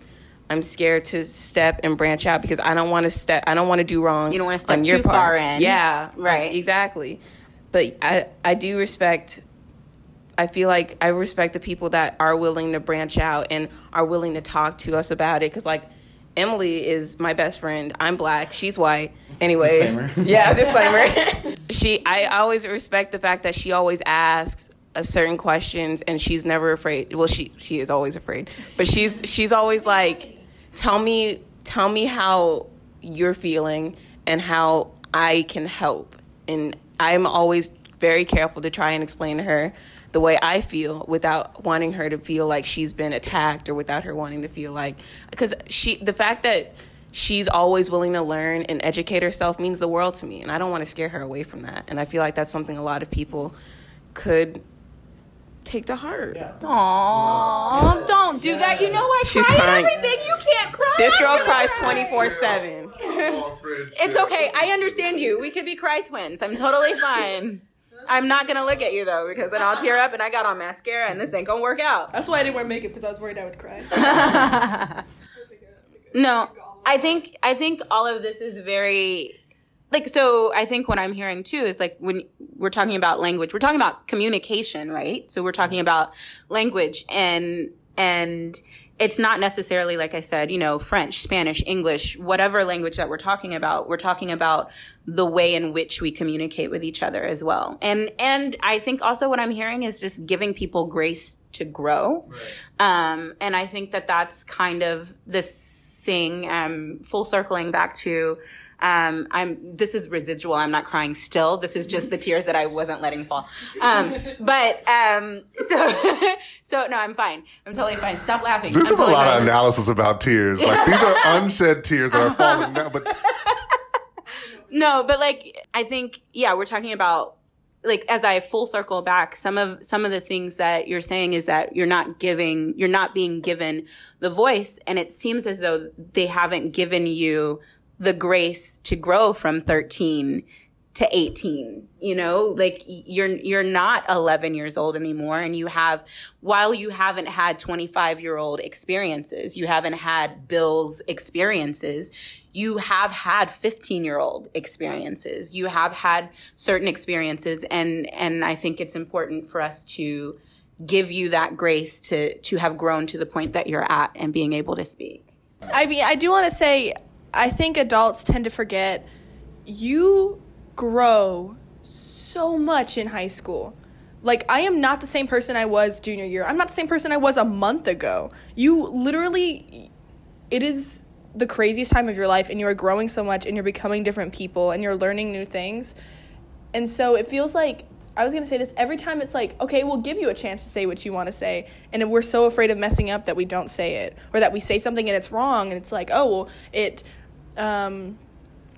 Speaker 6: I'm scared to step and branch out because I don't want to step I don't want to do wrong.
Speaker 1: You don't wanna step
Speaker 6: your
Speaker 1: too
Speaker 6: part.
Speaker 1: far in.
Speaker 6: Yeah,
Speaker 1: Right.
Speaker 6: Exactly. But I I do respect I feel like I respect the people that are willing to branch out and are willing to talk to us about it because like Emily is my best friend. I'm black. She's white. Anyways,
Speaker 9: Disclaimer.
Speaker 6: yeah, disclaimer. she, I always respect the fact that she always asks a certain questions and she's never afraid. Well, she she is always afraid, but she's she's always like, tell me tell me how you're feeling and how I can help. And I'm always very careful to try and explain to her the way I feel without wanting her to feel like she's been attacked or without her wanting to feel like because she the fact that she's always willing to learn and educate herself means the world to me and I don't want to scare her away from that and I feel like that's something a lot of people could take to heart.
Speaker 1: Aww, don't do that. You know I
Speaker 6: She's
Speaker 1: cry
Speaker 6: crying.
Speaker 1: everything. You can't cry.
Speaker 6: This girl cries 24/7.
Speaker 1: It's okay. I understand you. We could be cry twins. I'm totally fine. I'm not gonna look at you though because then I'll tear up and I got on mascara and this ain't gonna work out.
Speaker 5: That's why I didn't wear makeup because I was worried I would cry.
Speaker 1: No, I think I think all of this is very like so I think what I'm hearing too is like when we're talking about language, we're talking about communication, right? So we're talking about language and and it's not necessarily like I said, you know, French, Spanish, English, whatever language that we're talking about. We're talking about the way in which we communicate with each other as well. And and I think also what I'm hearing is just giving people grace to grow. Um and I think that that's kind of the thing um full circling back to um i'm this is residual. I'm not crying still. This is just the tears that i wasn't letting fall. Um but um so so no i'm fine. I'm totally fine. Stop laughing.
Speaker 2: This
Speaker 1: I'm
Speaker 2: is a
Speaker 1: totally
Speaker 2: lot of analysis about tears. Like these are unshed tears that are falling down. But
Speaker 1: no but like i think yeah we're talking about like as i full circle back some of some of the things that you're saying is that you're not giving you're not being given the voice and it seems as though they haven't given you the grace to grow from 13 to 18 you know? Like you're you're not 11 years old anymore and you have while you haven't had 25 year old experiences you haven't had bill's experiences you have had 15 year old experiences. You have had certain experiences and and i think it's important for us to give you that grace to to have grown to the point that you're at and being able to speak.
Speaker 5: I mean, I do want to say, I think adults tend to forget you grow so much in high school. Like, I am not the same person I was junior year. I'm not the same person I was a month ago. You literally, it is the craziest time of your life, and you are growing so much, and you're becoming different people, and you're learning new things. And so it feels like I was gonna say this every time it's like, okay, we'll give you a chance to say what you want to say, and we're so afraid of messing up that we don't say it, or that we say something and it's wrong, and it's like, oh, well, it, um,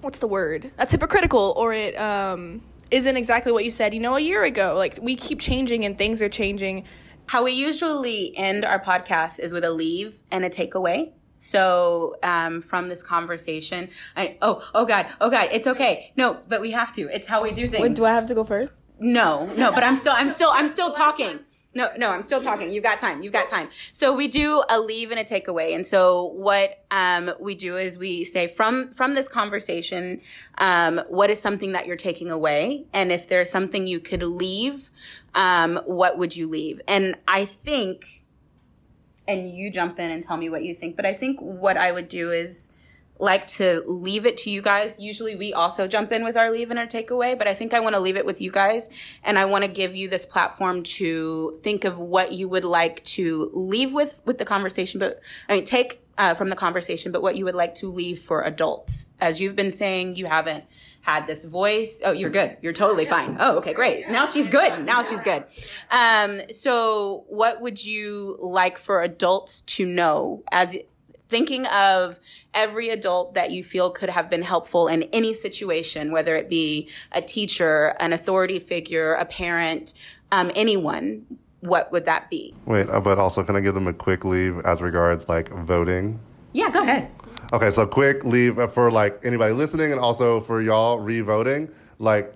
Speaker 5: what's the word? That's hypocritical, or it um isn't exactly what you said, you know, a year ago. Like we keep changing and things are changing.
Speaker 1: How we usually end our podcast is with a leave and a takeaway. So um, from this conversation, I oh oh god oh god it's okay no but we have to it's how we do things.
Speaker 4: Wait, do I have to go first?
Speaker 1: No, no, but I'm still, I'm still, I'm still talking. No, no, I'm still talking. You've got time. You've got time. So we do a leave and a takeaway. And so what, um, we do is we say from, from this conversation, um, what is something that you're taking away? And if there's something you could leave, um, what would you leave? And I think and you jump in and tell me what you think. But I think what I would do is like to leave it to you guys. Usually we also jump in with our leave and our takeaway, but I think I want to leave it with you guys and I want to give you this platform to think of what you would like to leave with with the conversation, but I mean take uh, from the conversation, but what you would like to leave for adults. As you've been saying, you haven't had this voice. Oh, you're good. You're totally fine. Oh, okay, great. Now she's good. Now she's good. Um, so what would you like for adults to know as thinking of every adult that you feel could have been helpful in any situation, whether it be a teacher, an authority figure, a parent, um, anyone, what would that be?
Speaker 2: Wait, uh, but also, can I give them a quick leave as regards like voting?
Speaker 1: Yeah, go ahead.
Speaker 2: Okay, so quick leave for like anybody listening and also for y'all re-voting. Like,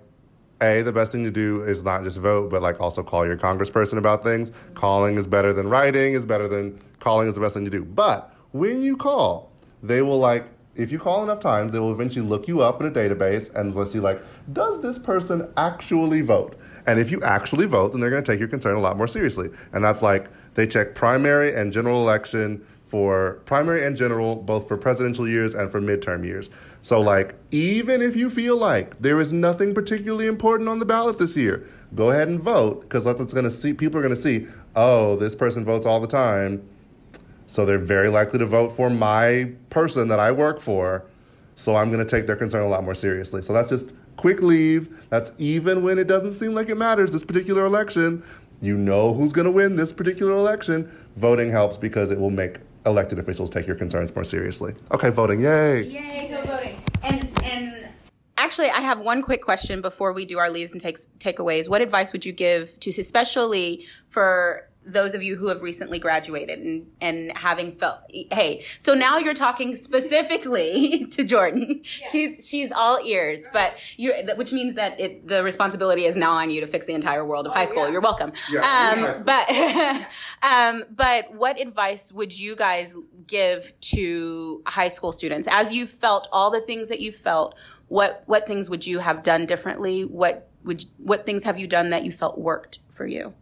Speaker 2: a the best thing to do is not just vote, but like also call your congressperson about things. Calling is better than writing. Is better than calling is the best thing to do. But when you call, they will like if you call enough times, they will eventually look you up in a database and let's see like, does this person actually vote? And if you actually vote, then they're going to take your concern a lot more seriously. And that's like they check primary and general election for primary and general, both for presidential years and for midterm years. So, like, even if you feel like there is nothing particularly important on the ballot this year, go ahead and vote because that's going to see people are going to see, oh, this person votes all the time so they're very likely to vote for my person that I work for. So I'm going to take their concern a lot more seriously. So that's just quick leave. That's even when it doesn't seem like it matters this particular election. You know who's going to win this particular election. Voting helps because it will make elected officials take your concerns more seriously. Okay, voting. Yay.
Speaker 1: Yay, go voting. And and actually I have one quick question before we do our leaves and takes takeaways. What advice would you give to especially for those of you who have recently graduated and, and having felt hey so now you're talking specifically to jordan. Yeah. she's she's all ears right. but you which means that it, the responsibility is now on you to fix the entire world of oh, high school. yeah. you're welcome. Yeah, um, but um, but what advice would you guys give to high school students? As you felt all the things that you felt what what things would you have done differently? What would what things have you done that you felt worked for you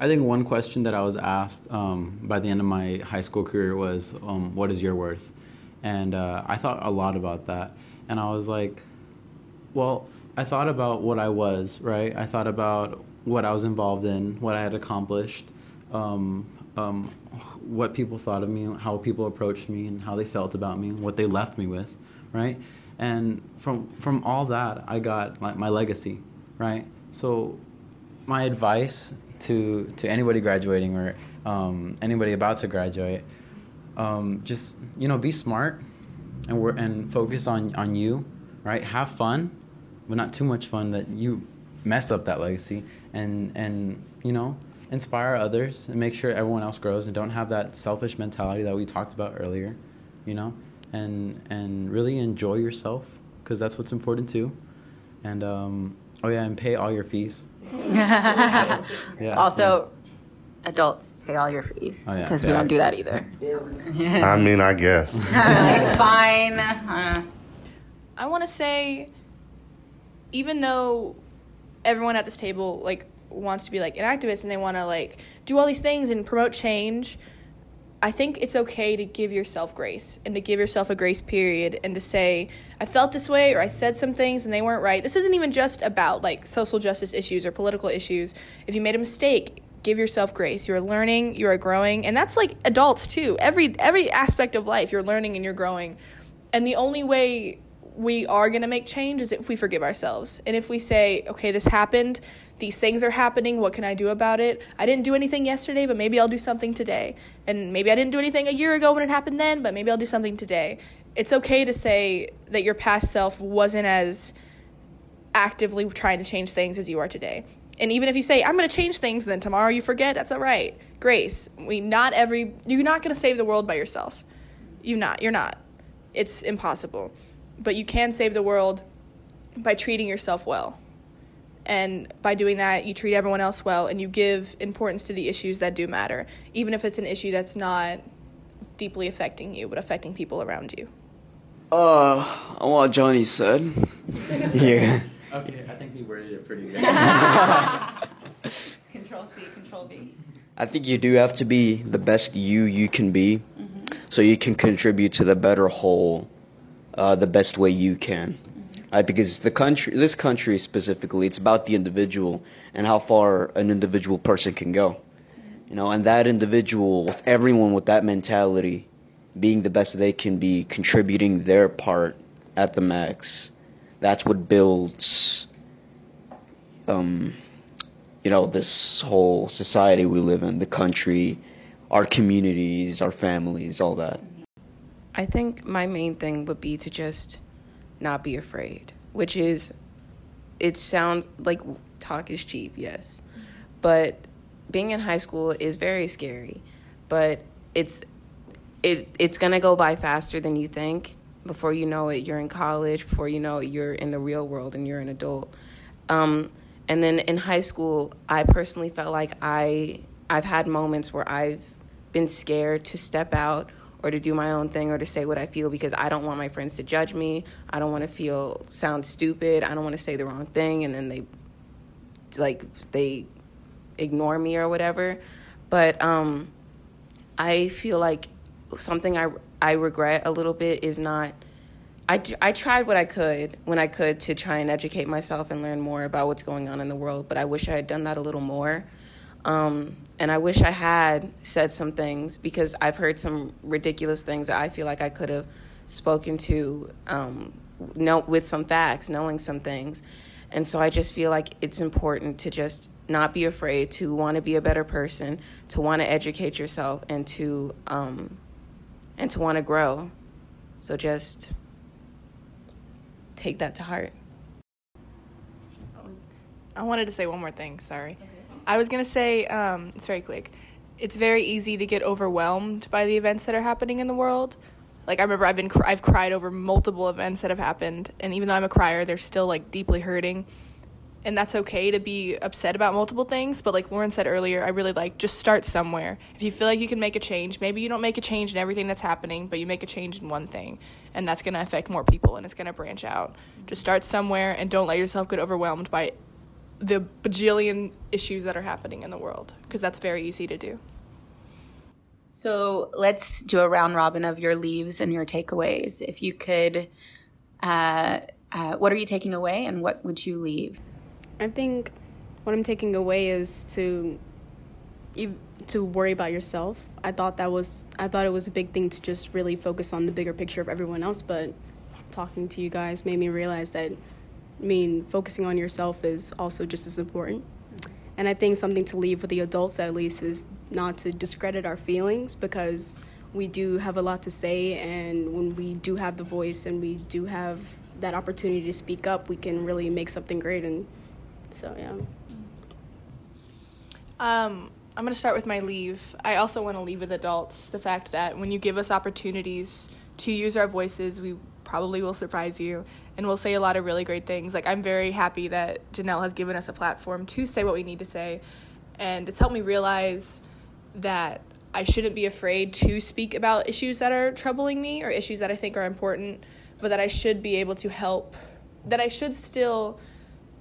Speaker 9: I think one question that I was asked um, by the end of my high school career was, um, "What is your worth?" And uh, I thought a lot about that, and I was like, "Well, I thought about what I was, right? I thought about what I was involved in, what I had accomplished, um, um what people thought of me, how people approached me, and how they felt about me, what they left me with, right? And from from all that, I got like my legacy, right? So my advice to to anybody graduating or um, anybody about to graduate, um, just you know, be smart and work and focus on on you, right? Have fun, but not too much fun that you mess up that legacy and and you know inspire others and make sure everyone else grows and don't have that selfish mentality that we talked about earlier, you know, and and really enjoy yourself because that's what's important too, and um, oh yeah, and pay all your fees
Speaker 1: yeah. Also, adults pay all your fees because oh, yeah. we don't do that either.
Speaker 2: I mean, I guess.
Speaker 1: fine. Uh.
Speaker 5: I want to say, even though everyone at this table like wants to be like an activist and they want to like do all these things and promote change I think it's okay to give yourself grace and to give yourself a grace period and to say, I felt this way or I said some things and they weren't right. This isn't even just about like social justice issues or political issues. If you made a mistake, give yourself grace. You're learning, you are growing, and that's like adults too. Every every aspect of life, you're learning and you're growing. And the only way we are going to make change is if we forgive ourselves. And if we say, okay, this happened, these things are happening, what can I do about it? I didn't do anything yesterday, but maybe I'll do something today. And maybe I didn't do anything a year ago when it happened then, but maybe I'll do something today. It's okay to say that your past self wasn't as actively trying to change things as you are today. And even if you say, I'm going to change things, then tomorrow you forget, that's all right. Grace. We not every, you're not going to save the world by yourself. You're not. You're not. It's impossible but you can save the world by treating yourself well. And by doing that, you treat everyone else well and you give importance to the issues that do matter, even if it's an issue that's not deeply affecting you, but affecting people around you.
Speaker 7: Uh, what Johnny said. yeah.
Speaker 9: Okay, I think we worded it pretty good.
Speaker 1: control C, control V.
Speaker 7: I think you do have to be the best you you can be, so you can contribute to the better whole, uh, the best way you can. Right? Because the country, this country specifically, it's about the individual and how far an individual person can go. You know, and that individual, with everyone with that mentality, being the best they can be, contributing their part at the max. That's what builds, um, you know, this whole society we live in, the country, our communities, our families, all that.
Speaker 6: I think my main thing would be to just not be afraid, which is, it sounds like talk is cheap, yes. But being in high school is very scary, but it's it it's gonna go by faster than you think. Before you know it, you're in college. Before you know it, you're in the real world and you're an adult. Um, and then in high school, I personally felt like I I've had moments where I've been scared to step out or to do my own thing or to say what I feel because I don't want my friends to judge me. I don't want to feel sound stupid. I don't want to say the wrong thing and then they like they ignore me or whatever. But um, I feel like something I I regret a little bit is not. I, I tried what I could when I could to try and educate myself and learn more about what's going on in the world, but I wish I had done that a little more. Um, and I wish I had said some things because I've heard some ridiculous things that I feel like I could have spoken to um, know, with some facts, knowing some things. And so I just feel like it's important to just not be afraid, to want to be a better person, to want to educate yourself, and to um, and to want to grow. So just take that to heart.
Speaker 5: I wanted to say one more thing. Sorry. I was gonna say um, it's very quick. It's very easy to get overwhelmed by the events that are happening in the world. Like I remember, I've been cr- I've cried over multiple events that have happened, and even though I'm a crier, they're still like deeply hurting and that's okay to be upset about multiple things but like lauren said earlier i really like just start somewhere if you feel like you can make a change maybe you don't make a change in everything that's happening but you make a change in one thing and that's going to affect more people and it's going to branch out just start somewhere and don't let yourself get overwhelmed by the bajillion issues that are happening in the world because that's very easy to do.
Speaker 1: So let's do a round robin of your leaves and your takeaways. If you could uh, uh, what are you taking away and what would you leave?
Speaker 4: I think what I'm taking away is to to worry about yourself. I thought that was I thought it was a big thing to just really focus on the bigger picture of everyone else, but talking to you guys made me realize that I mean focusing on yourself is also just as important. And I think something to leave with the adults at least is not to discredit our feelings because we do have a lot to say and when we do have the voice and we do have that opportunity to speak up, we can really make something great and so yeah.
Speaker 5: Um, I'm going to start with my leave. I also want to leave with adults the fact that when you give us opportunities to use our voices, we probably will surprise you and we'll say a lot of really great things. Like, I'm very happy that Janelle has given us a platform to say what we need to say. And it's helped me realize that I shouldn't be afraid to speak about issues that are troubling me or issues that I think are important, but that I should be able to help, that I should still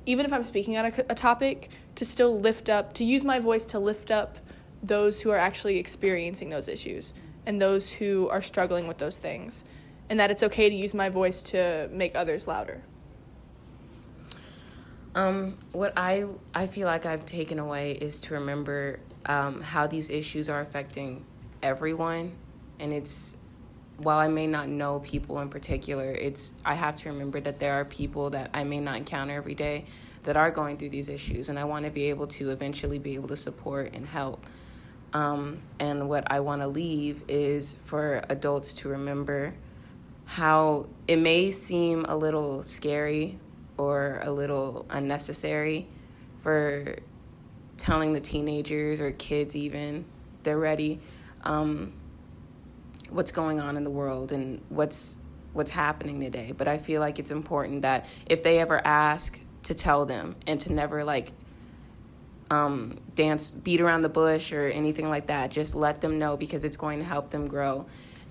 Speaker 5: even if I'm speaking on a, a topic, to still lift up, to use my voice to lift up those who are actually experiencing those issues and those who are struggling with those things. And that it's okay to use my voice to make others louder.
Speaker 6: Um, what I I feel like I've taken away is to remember um, how these issues are affecting everyone, and it's while I may not know people in particular, it's I have to remember that there are people that I may not encounter every day that are going through these issues, and I want to be able to eventually be able to support and help. Um, and what I want to leave is for adults to remember how it may seem a little scary or a little unnecessary for telling the teenagers or kids even they're ready um, what's going on in the world and what's what's happening today. But I feel like it's important that if they ever ask to tell them and to never like um, dance, beat around the bush or anything like that. Just let them know because it's going to help them grow.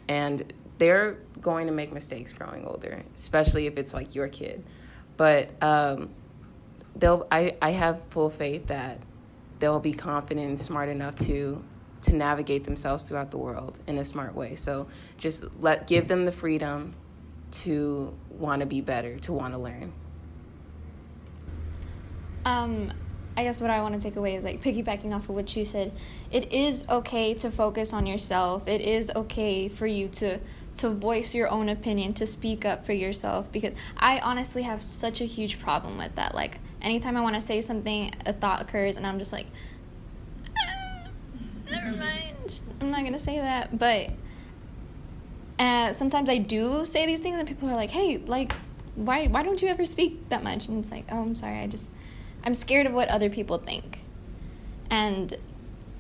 Speaker 6: And they're going to make mistakes growing older, especially if it's like your kid. But um, they'll, I, I have full faith that they'll be confident and smart enough to to navigate themselves throughout the world in a smart way. So just let give them the freedom to want to be better, to want to learn.
Speaker 8: Um, I guess what I want to take away is like piggybacking off of what you said. It is okay to focus on yourself. It is okay for you to to voice your own opinion, to speak up for yourself because I honestly have such a huge problem with that. Like anytime I want to say something, a thought occurs and I'm just like ah, never mind. I'm not going to say that, but uh, sometimes I do say these things and people are like, "Hey, like why why don't you ever speak that much?" And it's like, "Oh, I'm sorry. I just I'm scared of what other people think. And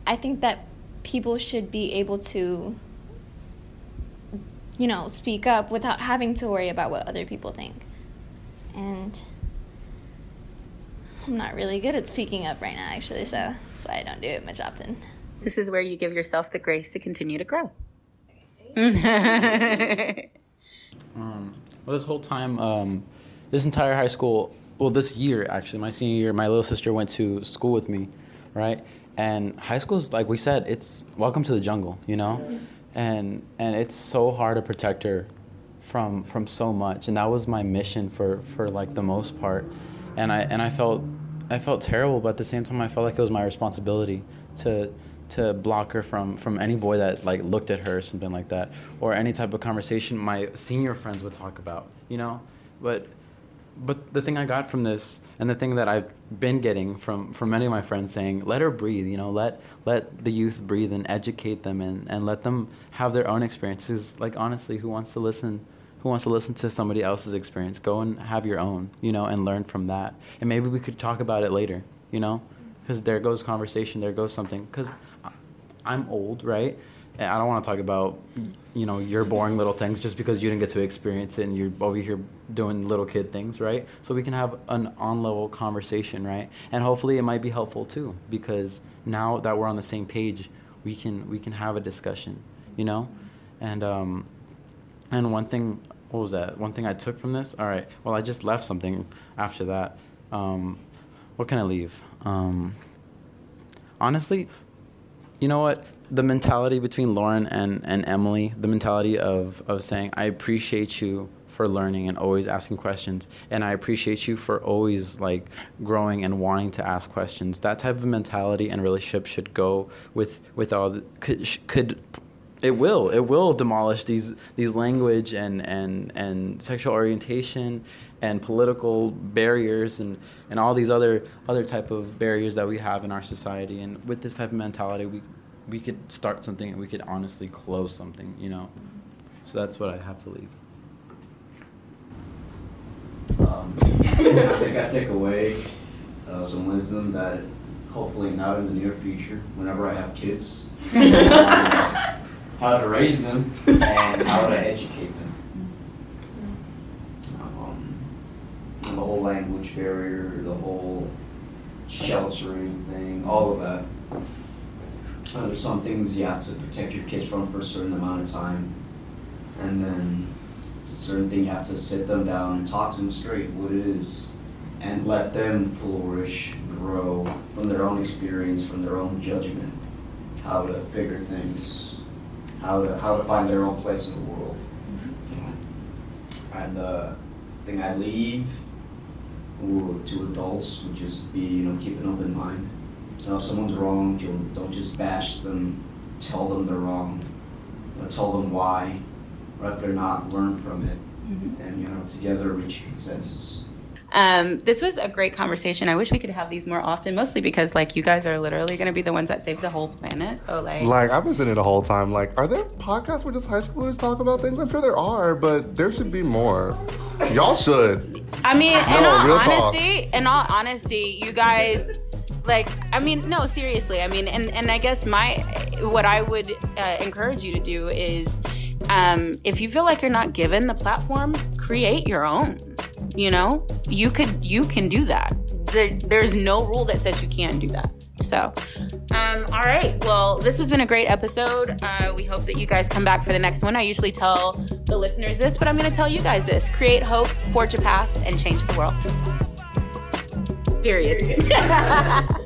Speaker 8: I think that people should be able to, you know, speak up without having to worry about what other people think. And I'm not really good at speaking up right now, actually, so that's why I don't do it much often.
Speaker 1: This is where you give yourself the grace to continue to grow.
Speaker 9: um, well, this whole time, um, this entire high school, well, this year actually, my senior year, my little sister went to school with me, right? And high school is like we said, it's welcome to the jungle, you know, and and it's so hard to protect her from from so much, and that was my mission for for like the most part, and I and I felt I felt terrible, but at the same time, I felt like it was my responsibility to to block her from from any boy that like looked at her or something like that or any type of conversation my senior friends would talk about you know? But but the thing I got from this, and the thing that I've been getting from from many of my friends saying, let her breathe. You know, let let the youth breathe and educate them and and let them have their own experiences. Like honestly, who wants to listen? Who wants to listen to somebody else's experience? Go and have your own. You know, and learn from that. And maybe we could talk about it later. You know, because there goes conversation. There goes something. Because I'm old, right? I don't want to talk about, you know, your boring little things just because you didn't get to experience it and you're over here doing little kid things, right? So we can have an on level conversation, right? And hopefully it might be helpful too because now that we're on the same page, we can we can have a discussion, you know, and um, and one thing, what was that? One thing I took from this. All right. Well, I just left something after that. Um, what can I leave? Um, honestly, you know what? The mentality between Lauren and, and Emily, the mentality of, of saying, I appreciate you for learning and always asking questions. And I appreciate you for always like growing and wanting to ask questions. That type of mentality and relationship should go with, with all the, could, could it will it will demolish these these language and and and sexual orientation and political barriers and and all these other other type of barriers that we have in our society. And with this type of mentality we we could start something and we could honestly close something you know? So that's what i have to leave.
Speaker 7: Um, i think i take away uh, some wisdom that hopefully not in the near future whenever i have kids how to raise them and how to educate them. Um, the whole language barrier, the whole sheltering thing, all of that. Uh, there's some things you have to protect your kids from for a certain amount of time, and then certain thing you have to sit them down and talk to them straight what it is, and let them flourish, grow from their own experience, from their own judgment, how to figure things how to how to find their own place in the world. And the uh, thing I leave to adults would just be you know keep an open mind. You know, if someone's wrong, don't just bash them. Tell them they're wrong. You know, tell them why, or if they're not, learn from it, mm-hmm. and you know together reach consensus.
Speaker 1: Um, this was a great conversation. I wish we could have these more often, mostly because like you guys are literally going to be the ones that save the whole planet. So like,
Speaker 2: like I've been saying the whole time. Like, are there podcasts where just high schoolers talk about things? I'm sure there are, but there should be more. Y'all should.
Speaker 1: I mean, no, in all honesty, talk. in all honesty, you guys like i mean no seriously i mean and and i guess my what i would uh, encourage you to do is um, if you feel like you're not given the platform create your own you know you could you can do that. There, there's no rule that says you can't do that. So um, all right. Well this has been a great episode. Uh, we hope that you guys come back for the next one. I usually tell the listeners this but i'm going to tell you guys this. Create hope forge a path and change the world. Period